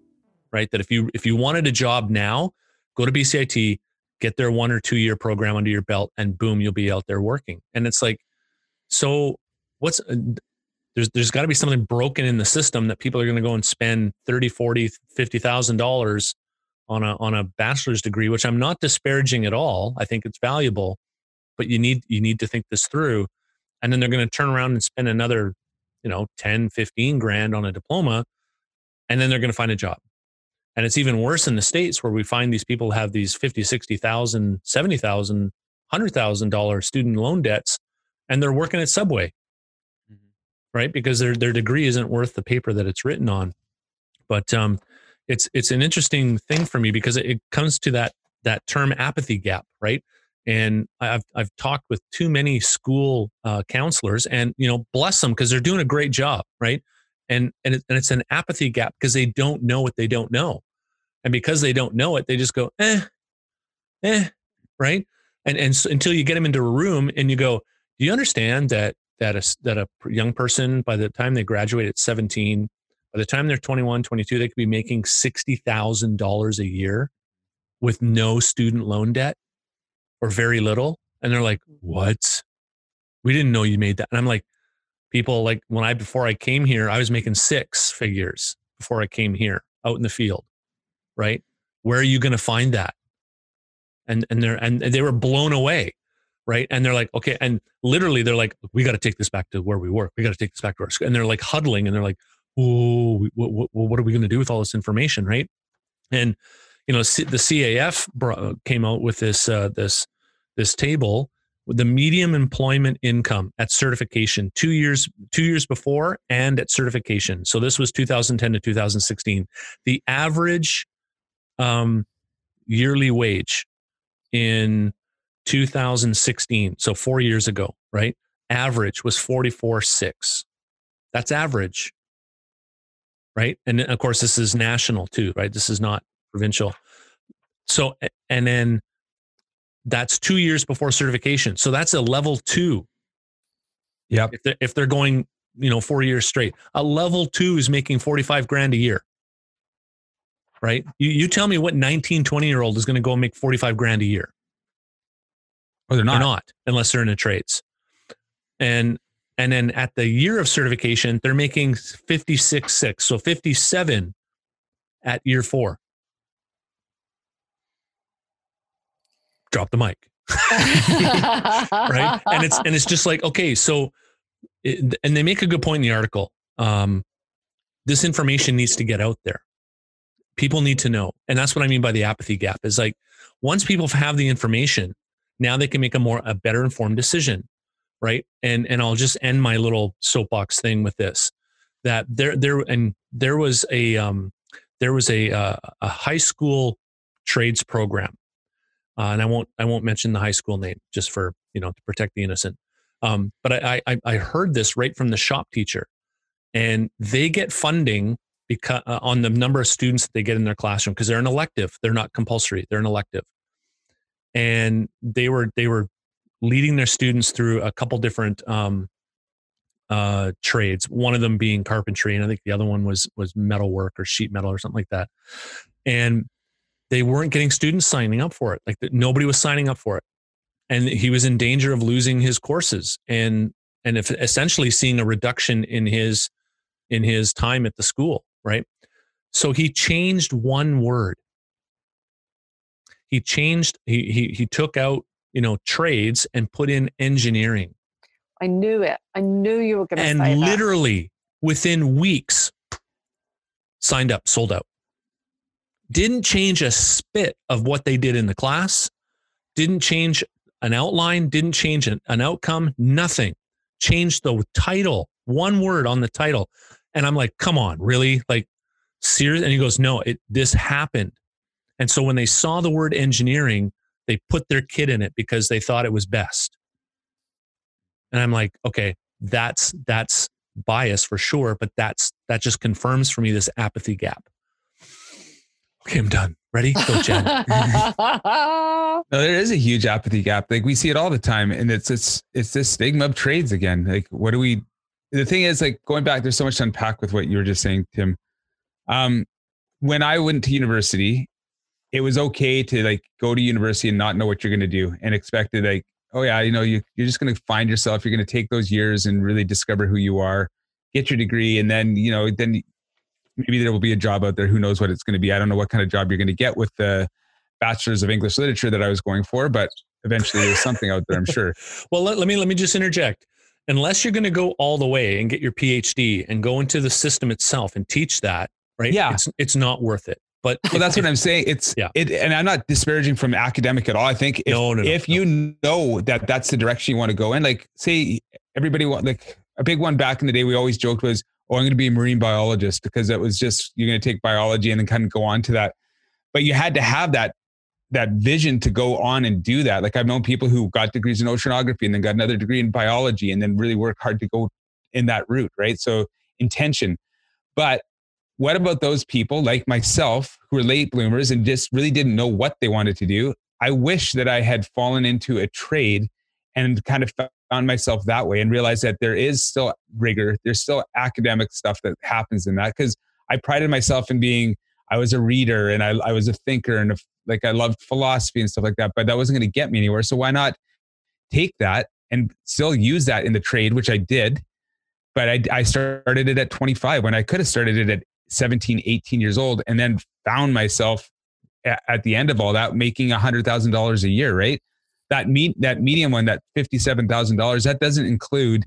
right? That if you if you wanted a job now, go to BCIT, get their one or two year program under your belt, and boom, you'll be out there working. And it's like, so what's there's there's got to be something broken in the system that people are going to go and spend 30 40 50000 dollars on a on a bachelor's degree which i'm not disparaging at all. I think it's valuable but you need you need to think this through. And then they're going to turn around and spend another you know 10 15 grand on a diploma and then they're going to find a job. And it's even worse in the states where we find these people have these 50 60,000 70,000 100,000 dollar student loan debts and they're working at Subway. Right because their their degree isn't worth the paper that it's written on but um it's it's an interesting thing for me because it, it comes to that that term apathy gap right and I've I've talked with too many school uh, counselors, and you know, bless them because they're doing a great job, right? And and, it, and it's an apathy gap because they don't know what they don't know, and because they don't know it, they just go eh, eh, right? And and so, until you get them into a room and you go, do you understand that that a that a young person by the time they graduate at 17 by the time they're 21 22 they could be making $60000 a year with no student loan debt or very little. And they're like, what? We didn't know you made that. And I'm like, people like when I, before I came here, I was making six figures before I came here out in the field, right? Where are you going to find that? And, and they're, and they were blown away. Right. And they're like, okay. And literally they're like, we got to take this back to where we work. We got to take this back to our school. And they're like huddling and they're like, oh, what, what, what are we going to do with all this information? Right. And, you know, the CAF came out with this, uh, this, this table with the medium employment income at certification two years two years before and at certification so this was 2010 to 2016 the average um, yearly wage in 2016 so four years ago right average was 44 6 that's average right and of course this is national too right this is not provincial so and then that's two years before certification. So that's a level two. Yeah. If they're, if they're going, you know, four years straight, a level two is making 45 grand a year. Right. You, you tell me what 19, 20 year old is going to go and make 45 grand a year. Oh, they're not. They're not unless they're in the trades. And, and then at the year of certification, they're making 56, six. So 57 at year four. drop the mic. right. And it's, and it's just like, okay, so, it, and they make a good point in the article. Um, this information needs to get out there. People need to know. And that's what I mean by the apathy gap is like, once people have the information, now they can make a more, a better informed decision. Right. And, and I'll just end my little soapbox thing with this, that there, there, and there was a, um, there was a, uh, a high school trades program uh, and I won't I won't mention the high school name just for you know to protect the innocent. Um, but I, I, I heard this right from the shop teacher, and they get funding because uh, on the number of students that they get in their classroom because they're an elective. They're not compulsory. They're an elective, and they were they were leading their students through a couple different um, uh, trades. One of them being carpentry, and I think the other one was was metal work or sheet metal or something like that. And they weren't getting students signing up for it. Like nobody was signing up for it. And he was in danger of losing his courses and and if essentially seeing a reduction in his in his time at the school, right? So he changed one word. He changed he he he took out, you know, trades and put in engineering. I knew it. I knew you were going to say And literally within weeks signed up, sold out didn't change a spit of what they did in the class, didn't change an outline, didn't change an, an outcome, nothing. Changed the title, one word on the title. And I'm like, come on, really? Like, serious? And he goes, no, it this happened. And so when they saw the word engineering, they put their kid in it because they thought it was best. And I'm like, okay, that's that's bias for sure, but that's that just confirms for me this apathy gap. Okay, I'm done. Ready? Go, Jen. no, there is a huge apathy gap. Like we see it all the time, and it's it's it's this stigma of trades again. Like, what do we? The thing is, like going back, there's so much to unpack with what you were just saying, Tim. Um, when I went to university, it was okay to like go to university and not know what you're going to do and expected like, oh yeah, you know, you you're just going to find yourself. You're going to take those years and really discover who you are, get your degree, and then you know, then maybe there will be a job out there. Who knows what it's going to be? I don't know what kind of job you're going to get with the bachelor's of English literature that I was going for, but eventually there's something out there, I'm sure. well, let, let me let me just interject. Unless you're going to go all the way and get your PhD and go into the system itself and teach that, right? Yeah, it's it's not worth it. But that's what I'm saying. It's yeah. it, and I'm not disparaging from academic at all. I think if, no, no, no, if you know that that's the direction you want to go in, like say everybody want like a big one back in the day, we always joked was oh, I'm going to be a marine biologist because it was just you're going to take biology and then kind of go on to that. But you had to have that that vision to go on and do that. Like I've known people who got degrees in oceanography and then got another degree in biology and then really work hard to go in that route, right? So intention. But what about those people like myself who are late bloomers and just really didn't know what they wanted to do? I wish that I had fallen into a trade and kind of found myself that way and realized that there is still rigor, there's still academic stuff that happens in that because I prided myself in being I was a reader and I, I was a thinker and a, like I loved philosophy and stuff like that, but that wasn't going to get me anywhere. So why not take that and still use that in the trade, which I did. But I, I started it at 25 when I could have started it at 17, 18 years old, and then found myself at, at the end of all that making $100,000 a year, right? that meet that medium one, that fifty-seven thousand dollars, that doesn't include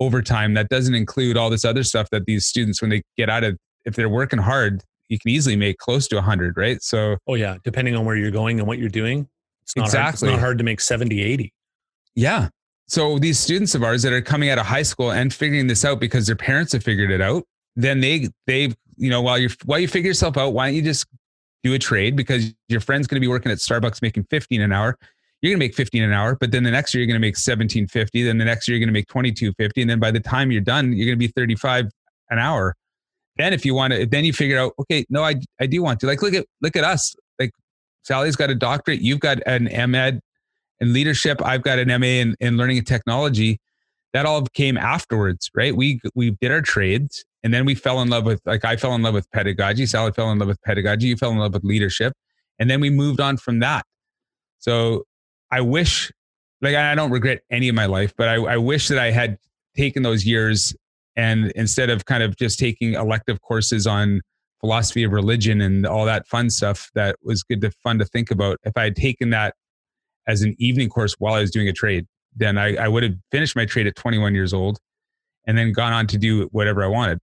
overtime. That doesn't include all this other stuff that these students, when they get out of, if they're working hard, you can easily make close to a hundred, right? So, oh yeah, depending on where you're going and what you're doing, it's not exactly hard, it's not hard to make 70, 80. Yeah. So these students of ours that are coming out of high school and figuring this out because their parents have figured it out, then they they you know while you while you figure yourself out, why don't you just do a trade because your friend's going to be working at Starbucks making 15 an hour you're going to make 15 an hour, but then the next year you're going to make 1750. Then the next year you're going to make 2250. And then by the time you're done, you're going to be 35 an hour. Then if you want to, then you figure out, okay, no, I, I do want to like, look at, look at us. Like Sally's got a doctorate. You've got an MEd in leadership. I've got an MA in, in learning and technology. That all came afterwards, right? We, we did our trades and then we fell in love with, like I fell in love with pedagogy. Sally fell in love with pedagogy. You fell in love with leadership. And then we moved on from that. So I wish, like, I don't regret any of my life, but I, I wish that I had taken those years and instead of kind of just taking elective courses on philosophy of religion and all that fun stuff that was good to fun to think about, if I had taken that as an evening course while I was doing a trade, then I, I would have finished my trade at 21 years old and then gone on to do whatever I wanted.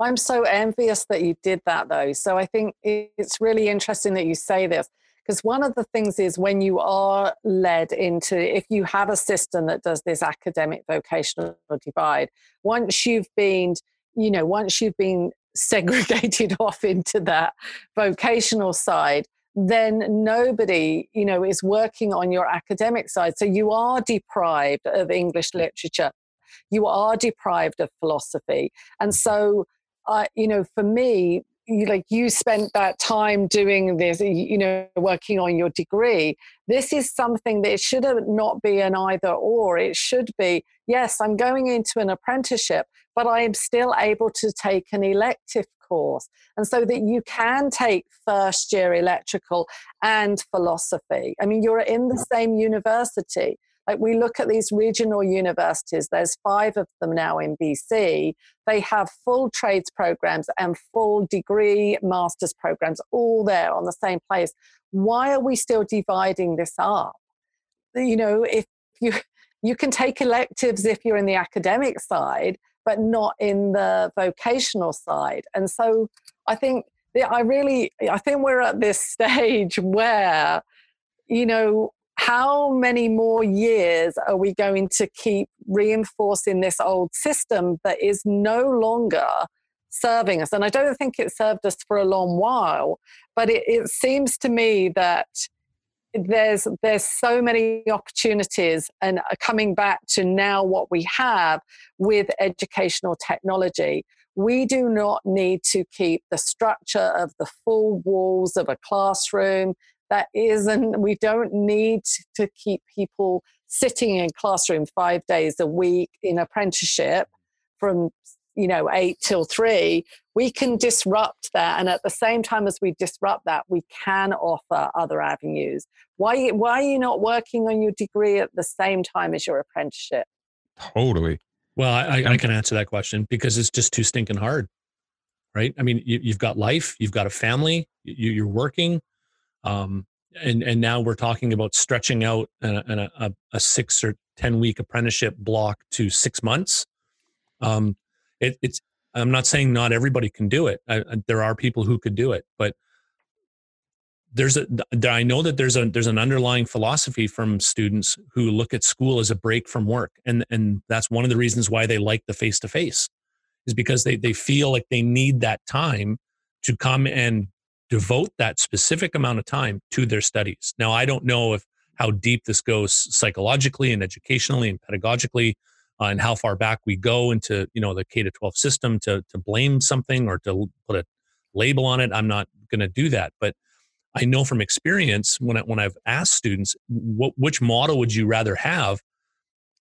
I'm so envious that you did that though. So I think it's really interesting that you say this because one of the things is when you are led into, if you have a system that does this academic vocational divide, once you've been, you know, once you've been segregated off into that vocational side, then nobody, you know, is working on your academic side. So you are deprived of English literature. You are deprived of philosophy. And so, you know, for me, you, like you spent that time doing this you know working on your degree. This is something that it should not be an either or. It should be yes i'm going into an apprenticeship but i am still able to take an elective course. And so that you can take first year electrical and philosophy. I mean you're in the same university like we look at these regional universities, there's five of them now in BC. They have full trades programs and full degree master's programs all there on the same place. Why are we still dividing this up? You know, if you you can take electives if you're in the academic side, but not in the vocational side. And so I think I really I think we're at this stage where you know how many more years are we going to keep reinforcing this old system that is no longer serving us. And I don't think it served us for a long while, but it, it seems to me that there's there's so many opportunities and coming back to now what we have with educational technology we do not need to keep the structure of the full walls of a classroom that isn't we don't need to keep people sitting in classroom 5 days a week in apprenticeship from you know 8 till 3 we can disrupt that and at the same time as we disrupt that we can offer other avenues. Why why are you not working on your degree at the same time as your apprenticeship? Totally. Well i, I can answer that question because it's just too stinking hard right? I mean you, have got life you've got a family you, you're working um, and and now we're talking about stretching out a, a, a six or ten week apprenticeship block to six months. Um, it, it's i'm not saying not everybody can do it. I, there are people who could do it but there's a i know that there's a there's an underlying philosophy from students who look at school as a break from work and and that's one of the reasons why they like the face to face is because they they feel like they need that time to come and devote that specific amount of time to their studies now i don't know if how deep this goes psychologically and educationally and pedagogically uh, and how far back we go into you know the K to 12 system to to blame something or to put a label on it. I'm not going to do that, but I know from experience when I, when I've asked students what which model would you rather have,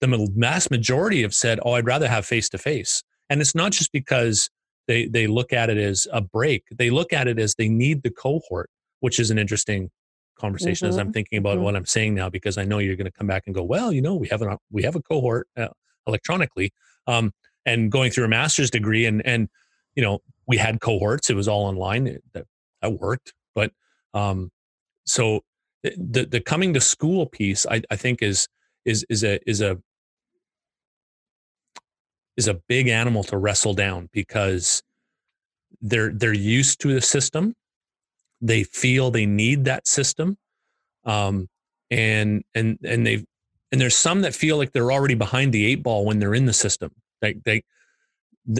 the vast majority have said, "Oh, I'd rather have face to face." And it's not just because they they look at it as a break; they look at it as they need the cohort, which is an interesting conversation mm-hmm. as I'm thinking about mm-hmm. what I'm saying now because I know you're going to come back and go, well, you know, we have a we have a cohort. Uh, electronically um, and going through a master's degree and and you know we had cohorts it was all online that, that worked but um, so the the coming to school piece I, I think is is is a is a is a big animal to wrestle down because they're they're used to the system. They feel they need that system. Um, and and and they've and there's some that feel like they're already behind the eight ball when they're in the system. They, they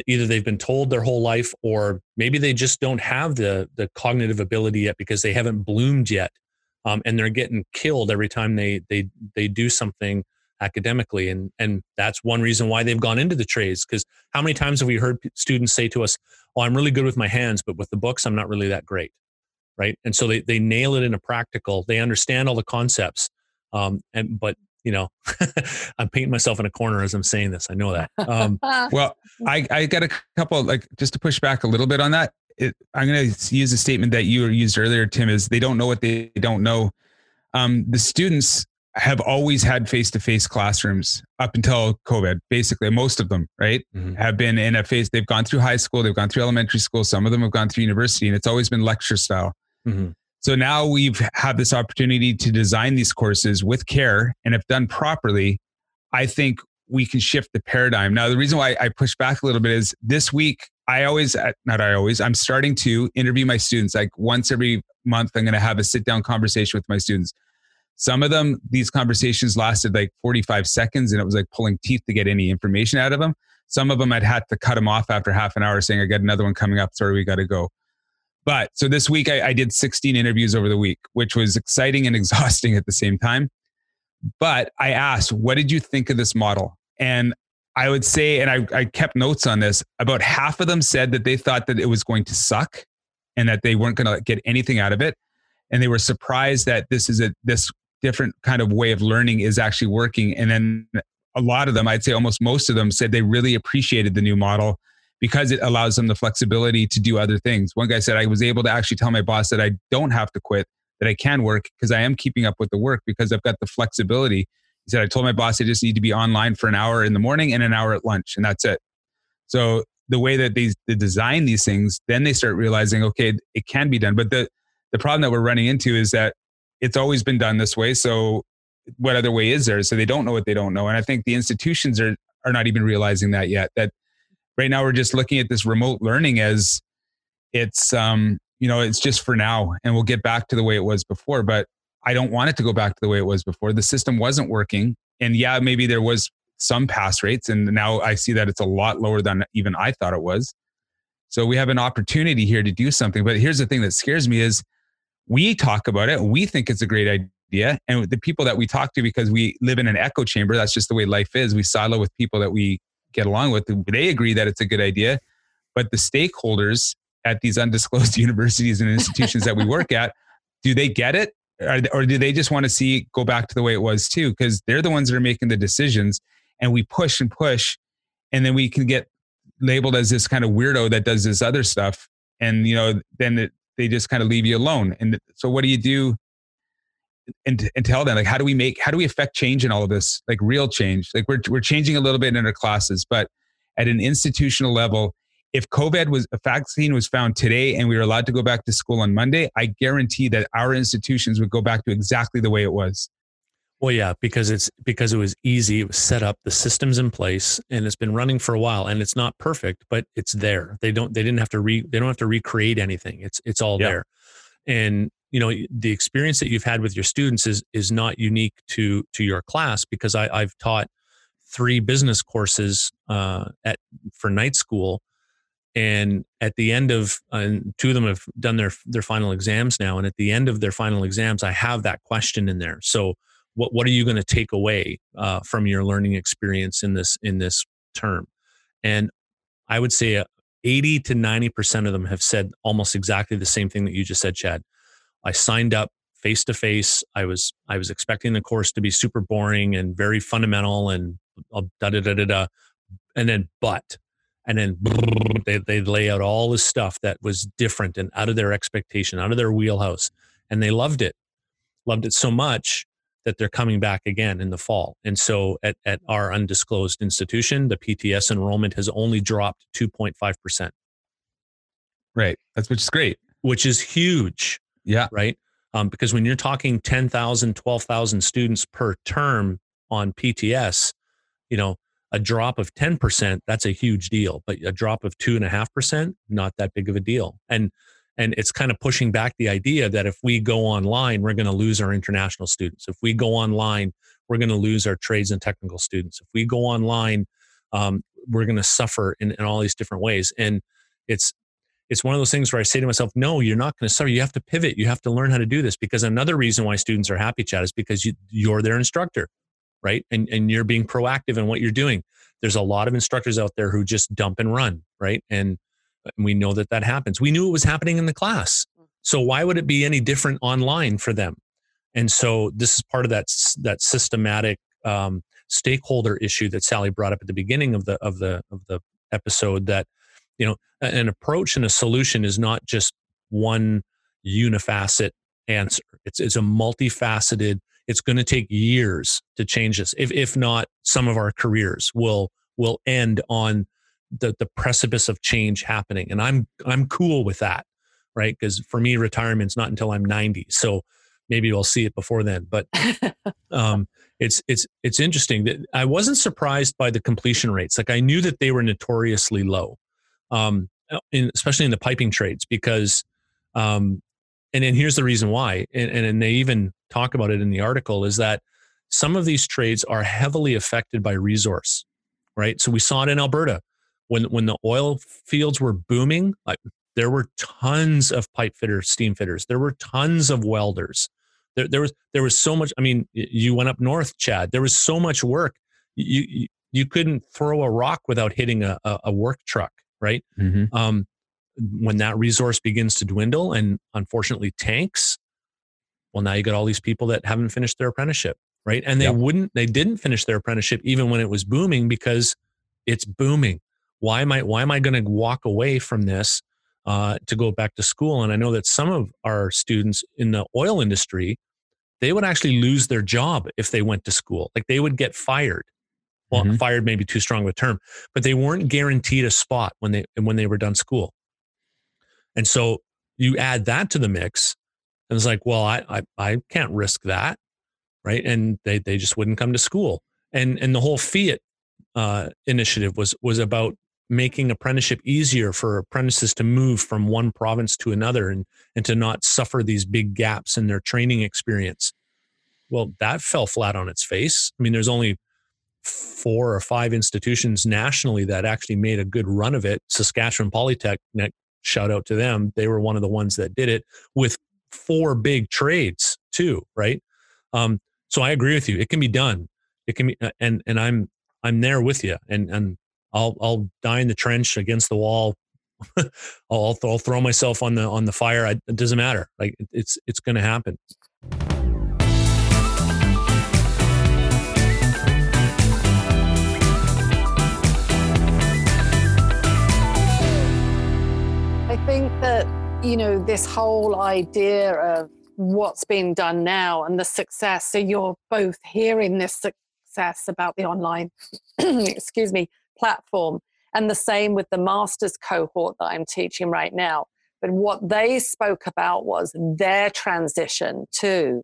either they've been told their whole life or maybe they just don't have the the cognitive ability yet because they haven't bloomed yet. Um, and they're getting killed every time they they they do something academically and and that's one reason why they've gone into the trades because how many times have we heard students say to us oh i'm really good with my hands but with the books i'm not really that great right and so they, they nail it in a practical they understand all the concepts um, and but you know, I'm painting myself in a corner as I'm saying this. I know that. Um, well, I, I got a couple, like, just to push back a little bit on that. It, I'm going to use a statement that you used earlier, Tim, is they don't know what they don't know. Um, the students have always had face-to-face classrooms up until COVID. Basically, most of them, right, mm-hmm. have been in a phase. They've gone through high school, they've gone through elementary school. Some of them have gone through university, and it's always been lecture style. Mm-hmm. So now we've had this opportunity to design these courses with care and if done properly, I think we can shift the paradigm. Now, the reason why I push back a little bit is this week, I always, uh, not I always, I'm starting to interview my students. Like once every month, I'm going to have a sit down conversation with my students. Some of them, these conversations lasted like 45 seconds and it was like pulling teeth to get any information out of them. Some of them I'd had to cut them off after half an hour saying, I got another one coming up. Sorry, we got to go. But so this week I, I did 16 interviews over the week, which was exciting and exhausting at the same time. But I asked, what did you think of this model? And I would say, and I, I kept notes on this, about half of them said that they thought that it was going to suck and that they weren't going to get anything out of it. And they were surprised that this is a this different kind of way of learning is actually working. And then a lot of them, I'd say almost most of them said they really appreciated the new model because it allows them the flexibility to do other things. One guy said, I was able to actually tell my boss that I don't have to quit, that I can work because I am keeping up with the work because I've got the flexibility. He said, I told my boss I just need to be online for an hour in the morning and an hour at lunch, and that's it. So the way that they, they design these things, then they start realizing, okay, it can be done. But the, the problem that we're running into is that it's always been done this way. So what other way is there? So they don't know what they don't know. And I think the institutions are, are not even realizing that yet, that right now we're just looking at this remote learning as it's um you know it's just for now and we'll get back to the way it was before but i don't want it to go back to the way it was before the system wasn't working and yeah maybe there was some pass rates and now i see that it's a lot lower than even i thought it was So we have an opportunity here to do something. But here's the thing that scares me is we talk about it, we think it's a great idea. And the people that we talk to, because we live in an echo chamber, that's just the way life is. We silo with people that we get along with. They agree that it's a good idea. But the stakeholders at these undisclosed universities and institutions that we work at, do they get it? Or, or do they just want to see go back to the way it was too? Because they're the ones that are making the decisions and we push and push and then we can get labeled as this kind of weirdo that does this other stuff and you know then it, they just kind of leave you alone and so what do you do and, and tell them like how do we make how do we affect change in all of this like real change? Like we're, we're changing a little bit in our classes but at an institutional level if covid was a vaccine was found today and we were allowed to go back to school on monday i guarantee that our institutions would go back to exactly the way it was well, yeah, because it's because it was easy. It was set up, the systems in place, and it's been running for a while. And it's not perfect, but it's there. They don't. They didn't have to re. They don't have to recreate anything. It's it's all yeah. there. And you know the experience that you've had with your students is is not unique to to your class because I, I've taught three business courses uh, at for night school, and at the end of and two of them have done their their final exams now. And at the end of their final exams, I have that question in there. So what what are you going to take away uh, from your learning experience in this in this term? And i would say uh, 80 to 90% of them have said almost exactly the same thing that you just said chad. I signed up face to face i was i was expecting the course to be super boring and very fundamental and da da da da da and then but and then they, they lay out all this stuff that was different and out of their expectation out of their wheelhouse and they loved it loved it so much that they're coming back again in the fall. And so at, at our undisclosed institution, the PTS enrollment has only dropped 2.5%. Right. That's which is great. Which is huge. Yeah. Right. Um, because when you're talking 10,000, 12,000 students per term on PTS, you know, a drop of 10%, that's a huge deal. But a drop of two and a half percent, not that big of a deal. And and it's kind of pushing back the idea that if we go online we're going to lose our international students. If we go online we're going to lose our trades and technical students. If we go online um, we're going to suffer in, in all these different ways. And it's it's one of those things where i say to myself no you're not going to suffer. You have to pivot. You have to learn how to do this. Because another reason why students are happy chad is because you, you're their instructor right? And, and you're being proactive in what you're doing. There's a lot of instructors out there who just dump and run right? And and we know that that happens. We knew it was happening in the class. So why would it be any different online for them? And so this is part of that that systematic um, stakeholder issue that Sally brought up at the beginning of the of the of the episode. That you know an approach and a solution is not just one unifacet answer. It's it's a multifaceted. It's going to take years to change this. If if not, some of our careers will will end on the the precipice of change happening. And i'm i'm cool with that right? Because for me retirement's not until i'm 90 so maybe we'll see it before then. But um it's it's it's interesting that i wasn't surprised by the completion rates. Like i knew that they were notoriously low um in, especially in the piping trades because um and then here's the reason why and, and they even talk about it in the article is that some of these trades are heavily affected by resource right? So we saw it in alberta when when the oil fields were booming, like there were tons of pipe fitters, steam fitters. There were tons of welders. There, there was there was so much. I mean, you went up north, Chad. There was so much work. You you, you couldn't throw a rock without hitting a, a, a work truck, right? Mm-hmm. Um, when that resource begins to dwindle and unfortunately tanks, well, now you got all these people that haven't finished their apprenticeship, right? And they yep. wouldn't, they didn't finish their apprenticeship even when it was booming because it's booming why am I why am I going to walk away from this uh, to go back to school? And I know that some of our students in the oil industry, they would actually lose their job if they went to school. Like they would get fired. Well, mm-hmm. fired may be too strong of a term, but they weren't guaranteed a spot when they when they were done school. And so you add that to the mix, and it's like, well, I I, I can't risk that, right? And they they just wouldn't come to school. And and the whole Fiat uh, initiative was was about making apprenticeship easier for apprentices to move from one province to another and, and to not suffer these big gaps in their training experience. Well, that fell flat on its face. I mean, there's only four or five institutions nationally that actually made a good run of it. Saskatchewan Polytechnic, shout out to them. They were one of the ones that did it with four big trades too, right? Um, so I agree with you. It can be done. It can be, uh, and and I'm I'm there with you. And and I'll I'll die in the trench against the wall. I'll I'll throw myself on the on the fire. I, it doesn't matter. Like it's it's going to happen. I think that, you know, this whole idea of what's being done now and the success. So you're both hearing this success about the online, excuse me, platform. And the same with the master's cohort that I'm teaching right now. But what they spoke about was their transition too.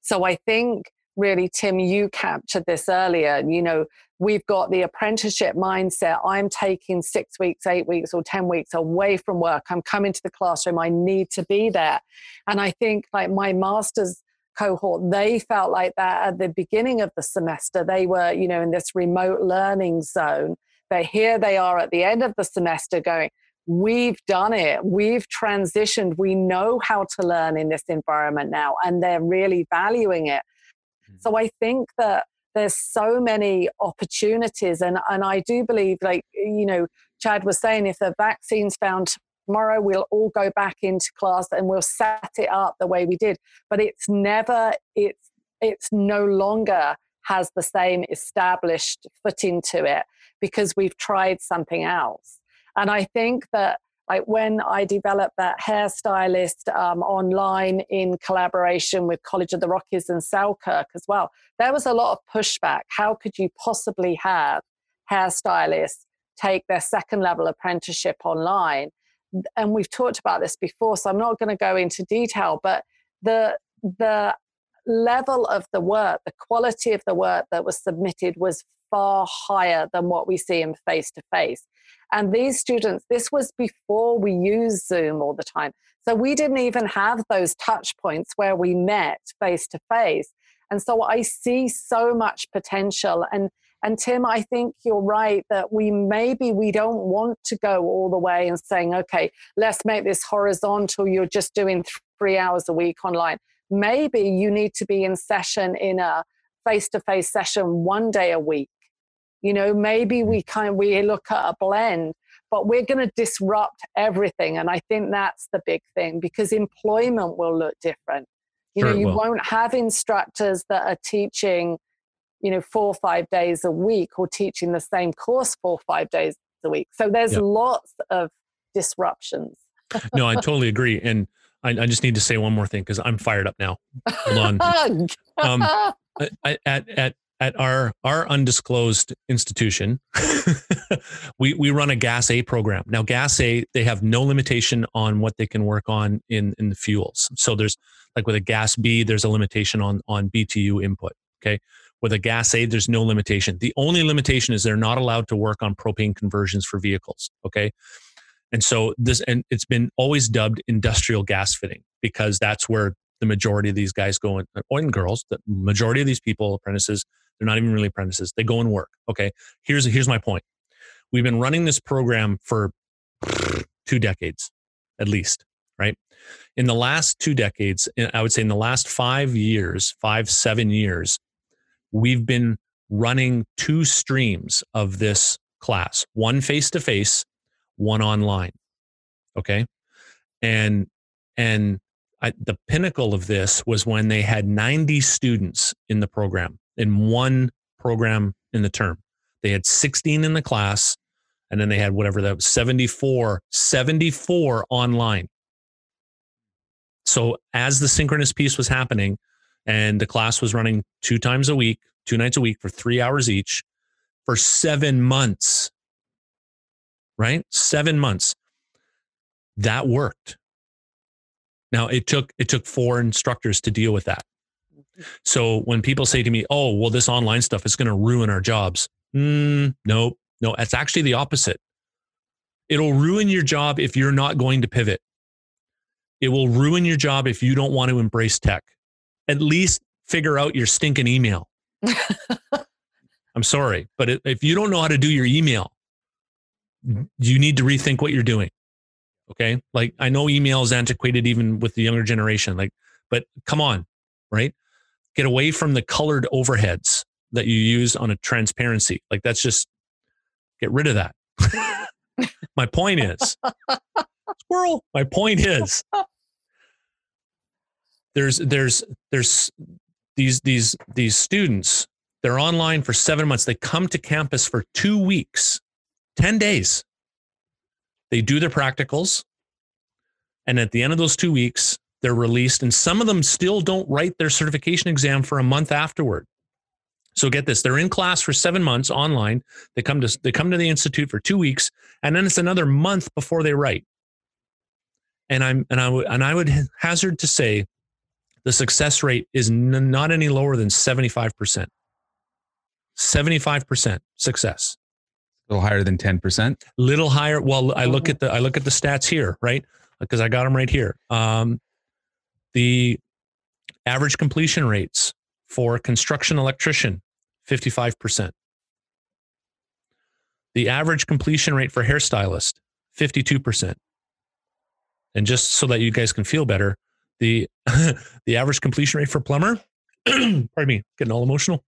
So I think really, Tim, you captured this earlier. You know, we've got the apprenticeship mindset. I'm taking six weeks, eight weeks, or 10 weeks away from work. I'm coming to the classroom. I need to be there. And I think, like, my master's cohort, they felt like that at the beginning of the semester. They were, you know, in this remote learning zone. But here they are at the end of the semester going, We've done it. We've transitioned. We know how to learn in this environment now, and they're really valuing it. So mm-hmm. I think that there's so many opportunities and and I do believe like you know Chad was saying if the vaccine's found tomorrow we'll all go back into class and we'll set it up the way we did but it's never it's it's no longer has the same established footing to it because we've tried something else and I think that like when I developed that hairstylist um, online in collaboration with College of the Rockies and Selkirk as well, there was a lot of pushback. How could you possibly have hairstylists take their second level apprenticeship online? And we've talked about this before, so I'm not going to go into detail, but the the level of the work, the quality of the work that was submitted was far higher than what we see in face to face. And these students, this was before we used Zoom all the time. So we didn't even have those touch points where we met face to face. And so I see so much potential. And and Tim, I think you're right that we maybe we don't want to go all the way and saying, okay, let's make this horizontal. You're just doing three hours a week online. Maybe you need to be in session in a face to face session one day a week you know, maybe we kind of, we look at a blend, but we're going to disrupt everything. And I think that's the big thing because employment will look different. You sure know, you will. won't have instructors that are teaching, you know, four or five days a week or teaching the same course four or five days a week. So there's yep. lots of disruptions. no, I totally agree. And I, I, just need to say one more thing because I'm fired up now. Hold on. um, at, at at our our undisclosed institution, we we run a gas A program. Now, gas A they have no limitation on what they can work on in in the fuels. So there's like with a gas B, there's a limitation on on BTU input. Okay, with a gas A, there's no limitation. The only limitation is they're not allowed to work on propane conversions for vehicles. Okay. And so this, and it's been always dubbed industrial gas fitting because that's where the majority of these guys go and girls, the majority of these people, apprentices, they're not even really apprentices. They go and work. Okay. Here's here's my point. We've been running this program for two decades, at least, right? In the last two decades, eh, I would say in the last five years, five, seven years, we've been running two streams of this class one face to face, one online. Okay. And, and I, the pinnacle of this was when they had 90 students in the program in one program in the term. They had 16 in the class, and then they had whatever that was 74, 74 online. So as the synchronous piece was happening, and the class was running two times a week, two nights a week for three hours each for seven months, right? Seven months. That worked. Now it took it took four instructors to deal with that. So when people say to me, "Oh, well, this online stuff is going to ruin our jobs," mm, no, no, it's actually the opposite. It'll ruin your job if you're not going to pivot. It will ruin your job if you don't want to embrace tech. At least figure out your stinking email. I'm I'm sorry, but if you don't know how to do your email, you need to rethink what you're doing. Okay. Like I know email is antiquated even with the younger generation, like, but come on, right? Get away from the colored overheads that you use on a transparency. Like that's just get rid of that. My point is, squirrel. My point is, there's there's there's these these these students. They're online for seven months. They come to campus for two weeks, ten days. They do their practicals, and at the end of those two weeks, they're released. And some of them still don't write their certification exam for a month afterward. So get this, they're in class for 7 months online. They come to they come to the institute for 2 weeks and then it's another month before they write. And I'm and I would and I would hazard to say the success rate is n- not any lower than 75%. 75% success. A little higher than 10%. Little higher. Well, I look at the I look at the stats here, right? Because I got them right here. Um, the average completion rates for construction electrician, 55%. The average completion rate for hairstylist, 52%. And just so that you guys can feel better, the the average completion rate for plumber, pardon me, getting all emotional,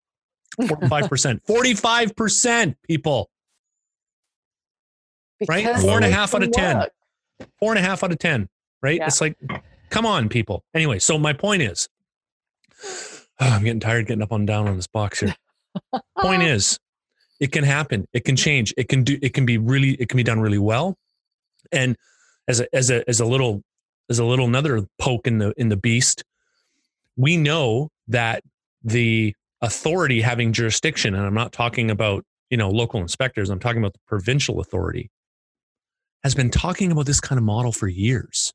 45%. 45% people. Because right? Four and a half out of 10. Four and a half out of 10, right? Yeah. It's like, come on, people. Anyway, so my point is, oh, I'm getting tired getting up and down on this box here. Point is, it can happen. It can change. It can do. It can be really. It can be done really well. And as a as a as a little as a little another poke in the in the beast, we know that the authority having jurisdiction, and I'm not talking about you know local inspectors. I'm talking about the provincial authority, has been talking about this kind of model for years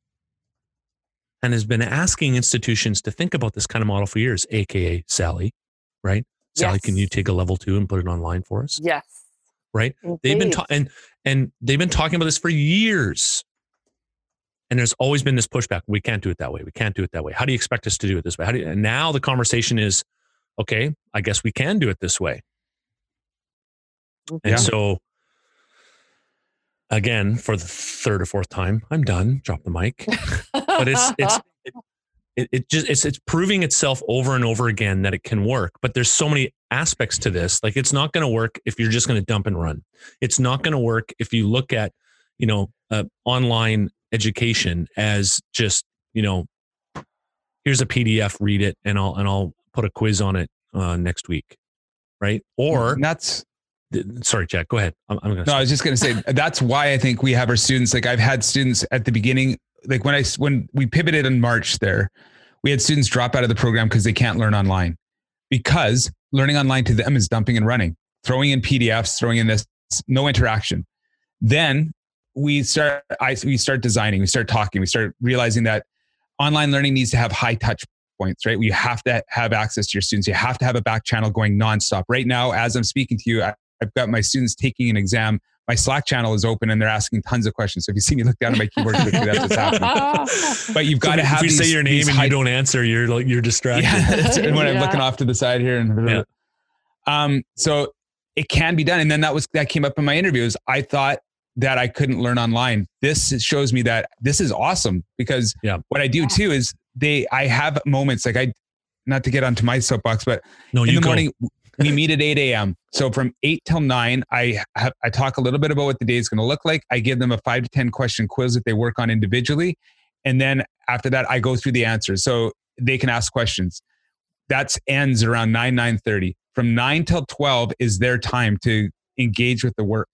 and has been asking institutions to think about this kind of model for years, aka Sally, right? Sally, can you take a level two and put it online for us? Yes. Right. Indeed. They've been ta- and and they've been talking about this for years. And there's always been this pushback. We can't do it that way. We can't do it that way. How do you expect us to do it this way? How do you, and now the conversation is, okay, I guess we can do it this way. And so again for the third or fourth time i'm done. Drop the mic. But it's it's it, it, just it's it's proving itself over and over again that it can work. But there's so many aspects to this. Like it's not going to work if you're just going to dump and run. It's not going to work if you look at you know uh, online education as just you know here's a pdf read it and i'll and i'll put a quiz on it uh, next week right? Or that's sorry jack go ahead i'm, I'm gonna no i was just gonna say that's why i think we have our students like i've had students at the beginning like when i when we pivoted in march there we had students drop out of the program because they can't learn online because learning online to them is dumping and running throwing in pdfs throwing in this no interaction then we start i we start designing we start talking we start realizing that online learning needs to have high touch points, right? You have to have access to your students. You have to have a back channel going nonstop. Right now, as I'm speaking to you, I, I've got my students taking an exam. My Slack channel is open and they're asking tons of questions. So if you see me look down at my keyboard quickly, that's what's happening. But you've got so to have. If you say your name and hi, you don't answer, you're like you're distracted. Yeah, and when yeah. I'm looking off to the side here, and yeah. um, so it can be done. And then that was that came up in my interviews. I thought that I couldn't learn online. This shows me that this is awesome because yeah. what I do too is they I have moments like I not to get onto my soapbox, but no, in the go. morning we meet at 8 a.m. So from 8 till 9, I have, I talk a little bit about what the day is going to look like. I give them a five to 10 question quiz that they work on individually. And then after that, I go through the answers. So they can ask questions. That ends around 9, 9.30. From 9 till 12 is their time to engage with the work.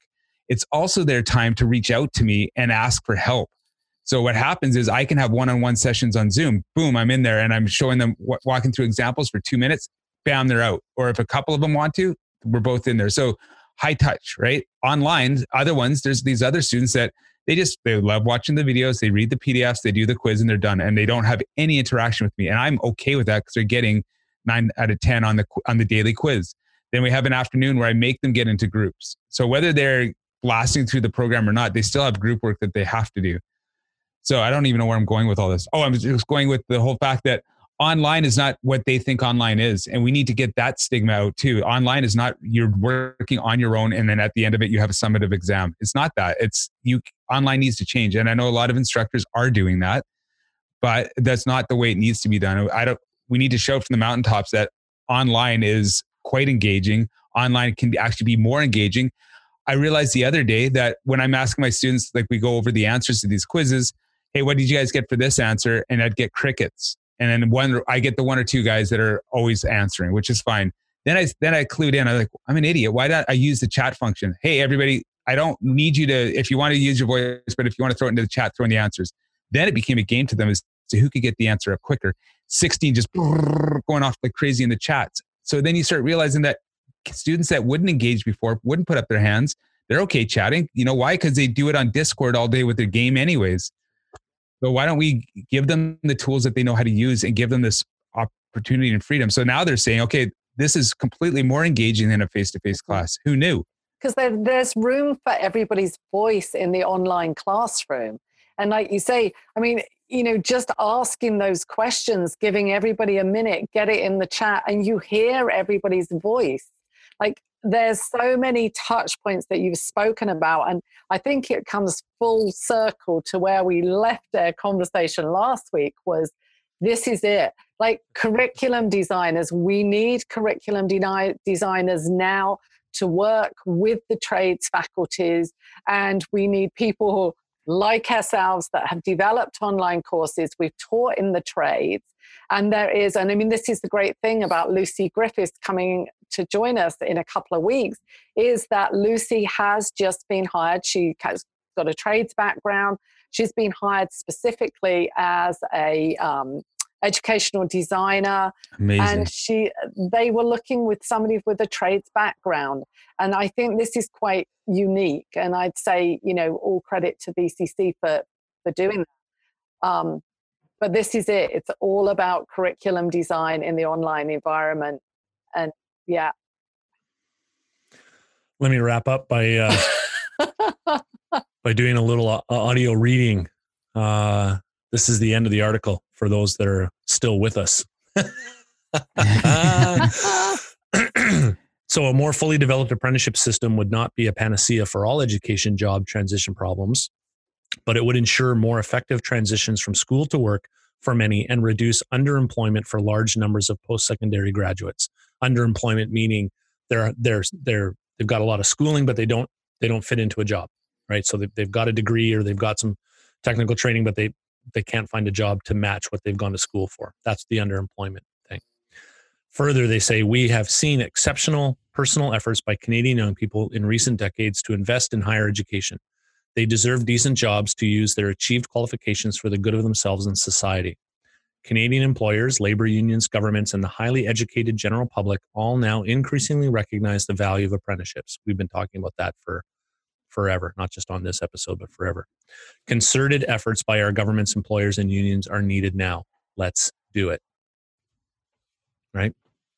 It's also their time to reach out to me and ask for help. So what happens is I can have one-on-one sessions on Zoom. Boom, I'm in there and I'm showing them walking through examples for two minutes bam, they're out. Or if a couple of them want to, we're both in there. So high touch, right? Online, other ones, there's these other students that they just they love watching the videos, they read the PDFs, they do the quiz, and they're done, and they don't have any interaction with me, and I'm okay with that because they're getting nine out of ten on the on the daily quiz. Then we have an afternoon where I make them get into groups. So whether they're blasting through the program or not, they still have group work that they have to do. So I don't even know where I'm going with all this. Oh, I'm just going with the whole fact that online is not what they think online is. And we need to get that stigma out too. Online is not you're working on your own and then at the end of it you have a summative exam. It's not that. It's you online needs to change. And I know a lot of instructors are doing that, but that's not the way it needs to be done. I don't we need to show from the mountaintops that online is quite engaging. Online can actually be more engaging. I realized the other day that when I'm asking my students, like we go over the answers to these quizzes, hey, what did you guys get for this answer? And I'd get crickets and then one I get the one or two guys that are always answering, which is fine. Then I then I clued in. I am like, I'm an idiot. Why don't I use the chat function? Hey, everybody, I don't need you to if you want to use your voice, but if you want to throw it into the chat, throw in the answers. Then it became a game to them as to who could get the answer up quicker. 16 just going off like crazy in the chats. So then you start realizing that students that wouldn't engage before wouldn't put up their hands. They're okay chatting. You know why? Because they do it on Discord all day with their game, anyways. So why don't we give them the tools that they know how to use and give them this opportunity and freedom? So now they're saying, okay, this is completely more engaging than a face-to-face mm-hmm. class. Who knew? Because there, there's room for everybody's voice in the online classroom. And like you say, I mean, you know, just asking those questions, giving everybody a minute, get it in the chat, and you hear everybody's voice. Like there's so many touch points that you've spoken about and i think it comes full circle to where we left our conversation last week was this is it. Like curriculum designers we need curriculum de- designers now to work with the trades faculties and we need people like ourselves that have developed online courses. We've taught in the trades and there is and i mean this is the great thing about lucy griffiths coming to join us in a couple of weeks is that Lucy has just been hired. She has got a trades background. She's been hired specifically as a um, educational designer Amazing. and she they were looking with somebody with a trades background and i think this is quite unique and i'd say you know all credit to vcc for for doing that um, but this is it it's all about curriculum design in the online environment and yeah. Let me wrap up by uh, by doing a little uh, audio reading. Uh, this is the end of the article for those that are still with us. so, a more fully developed apprenticeship system would not be a panacea for all education job transition problems, but it would ensure more effective transitions from school to work for many and reduce underemployment for large numbers of post secondary graduates. Underemployment meaning they're they're they're they've got a lot of schooling but they don't they don't fit into a job right? So they've got a degree or they've got some technical training but they they can't find a job to match what they've gone to school for. That's the underemployment thing. Further they say we have seen exceptional personal efforts by canadian young people in recent decades to invest in higher education they deserve decent jobs to use their achieved qualifications for the good of themselves and society Canadian employers, labor unions, governments, and the highly educated general public all now increasingly recognize the value of apprenticeships. We've been talking about that for forever, not just on this episode, but forever. Concerted efforts by our governments, employers, and unions are needed now. Let's do it. Right?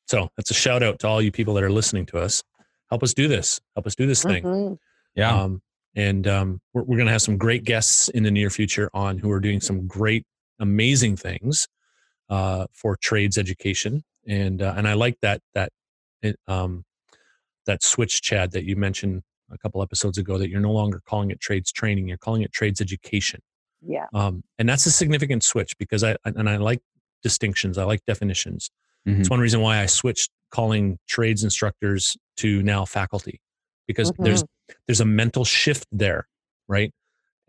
So that's a shout out to all you people that are listening to us. Help us do this. Help us do this thing. Mm-hmm. Yeah. Um, and um, we're, we're going to have some great guests in the near future on who are doing some great, amazing things uh, for trades education, and uh, and I like that that um, that switch, Chad, that you mentioned a couple episodes ago. That you're no longer calling it trades training; you're calling it trades education. Yeah. Um, and that's a significant switch because I and I like distinctions. I like definitions. Mm-hmm. It's one reason why I switched calling trades instructors to now faculty because mm-hmm. there's there's a mental shift there, right?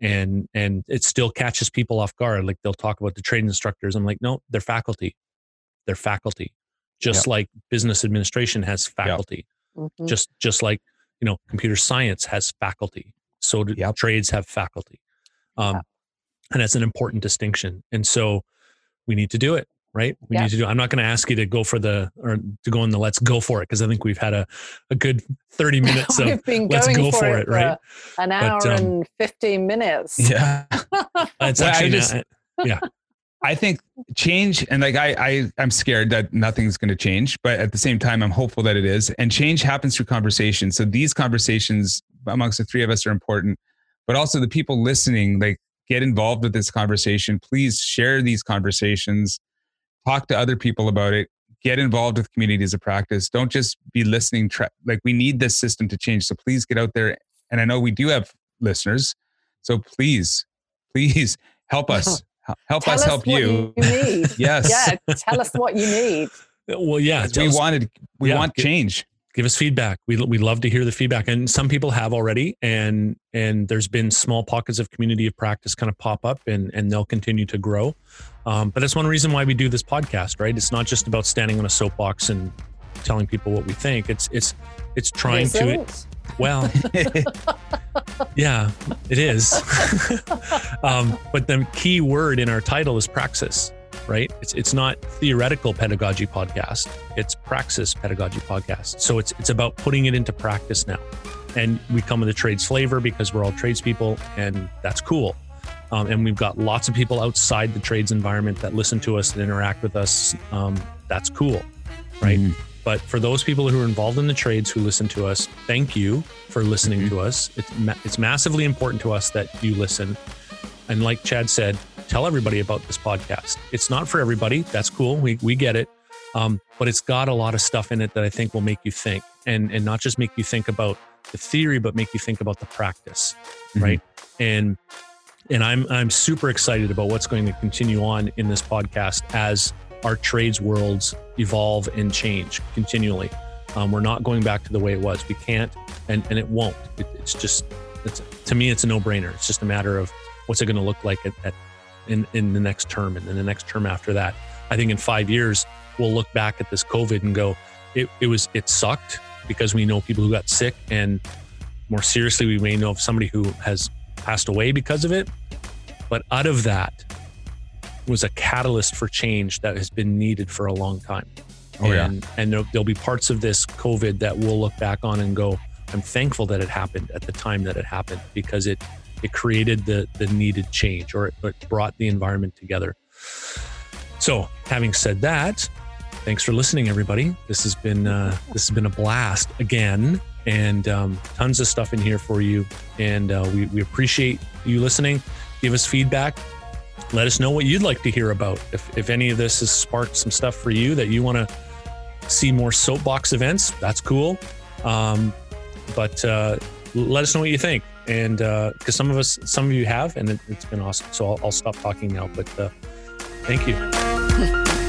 and and it still catches people off guard like they'll talk about the trade instructors i'm like no they're faculty they're faculty just yep. like business administration has faculty yep. mm-hmm. just just like you know computer science has faculty so do yep. trades have faculty um, yeah. and that's an important distinction and so we need to do it right? We yeah. need to do. I'm not going to ask you to go for the or to go in the let's go for it because I think we've had a, a good 30 minutes of let's go for, for it, right? An hour but, um, and 15 minutes. Yeah, it's actually just, not, yeah. I think change and like I, I I'm scared that nothing's going to change, but at the same time I'm hopeful that it is. And change happens through conversation. So these conversations amongst the three of us are important, but also the people listening like get involved with this conversation. Please share these conversations talk to other people about it, get involved with communities of practice. Don't just be listening. Tra- like we need this system to change. So please get out there. And I know we do have listeners. So please, please help us. Help Tell us help you. you need. yes. Yeah. Tell us what you need. Well, yeah. We us- wanted, we Yeah, want get- change. Give us feedback. We we love to hear the feedback, and some people have already, and and there's been small pockets of community of practice kind of pop up, and and they'll continue to grow. Um, but that's one reason why we do this podcast, right? It's not just about standing on a soapbox and telling people what we think. It's it's it's trying to Isn't? well, yeah, it is. um, but the key word in our title is praxis, right? It's it's not theoretical pedagogy podcast. It's praxis pedagogy podcast. So it's it's about putting it into practice now. And we come with a trades flavor because we're all tradespeople, and that's cool. Um, and we've got lots of people outside the trades environment that listen to us, and interact with us. Um, that's cool, right? Mhm. But for those people who are involved in the trades who listen to us, thank you for listening Mhm. to us. It's ma- it's massively important to us that you listen. And like Chad said, tell everybody about this podcast. It's not for everybody. That's cool. We we get it. Um, but it's got a lot of stuff in it that I think will make you think, and and not just make you think about the theory, but make you think about the practice, Mhm. right? And and I'm I'm super excited about what's going to continue on in this podcast as our trades worlds evolve and change continually. Um, we're not going back to the way it was. We can't, and and it won't. It, it's just it's to me, it's a no brainer. It's just a matter of what's it going to look like at, at in in the next term and then the next term after that. I think in five years we'll look back at this COVID and go, it, it was it sucked because we know people who got sick, and more seriously, we may know of somebody who has passed away because of it. But out of that was a catalyst for change that has been needed for a long time. Oh, yeah. and, and there, there'll be parts of this COVID that we'll look back on and go, I'm thankful that it happened at the time that it happened because it it created the the needed change or it, it brought the environment together. So, having said that, thanks for listening, everybody. This has been uh, this has been a blast again, and um, tons of stuff in here for you. And uh, we we appreciate you listening. Give us feedback. Let us know what you'd like to hear about. If if any of this has sparked some stuff for you that you want to see more soapbox events, that's cool. Um, but uh, let us know what you think. And because some of us, some of you have, and it, it's been awesome. So I'll, I'll stop talking now. But uh, thank you.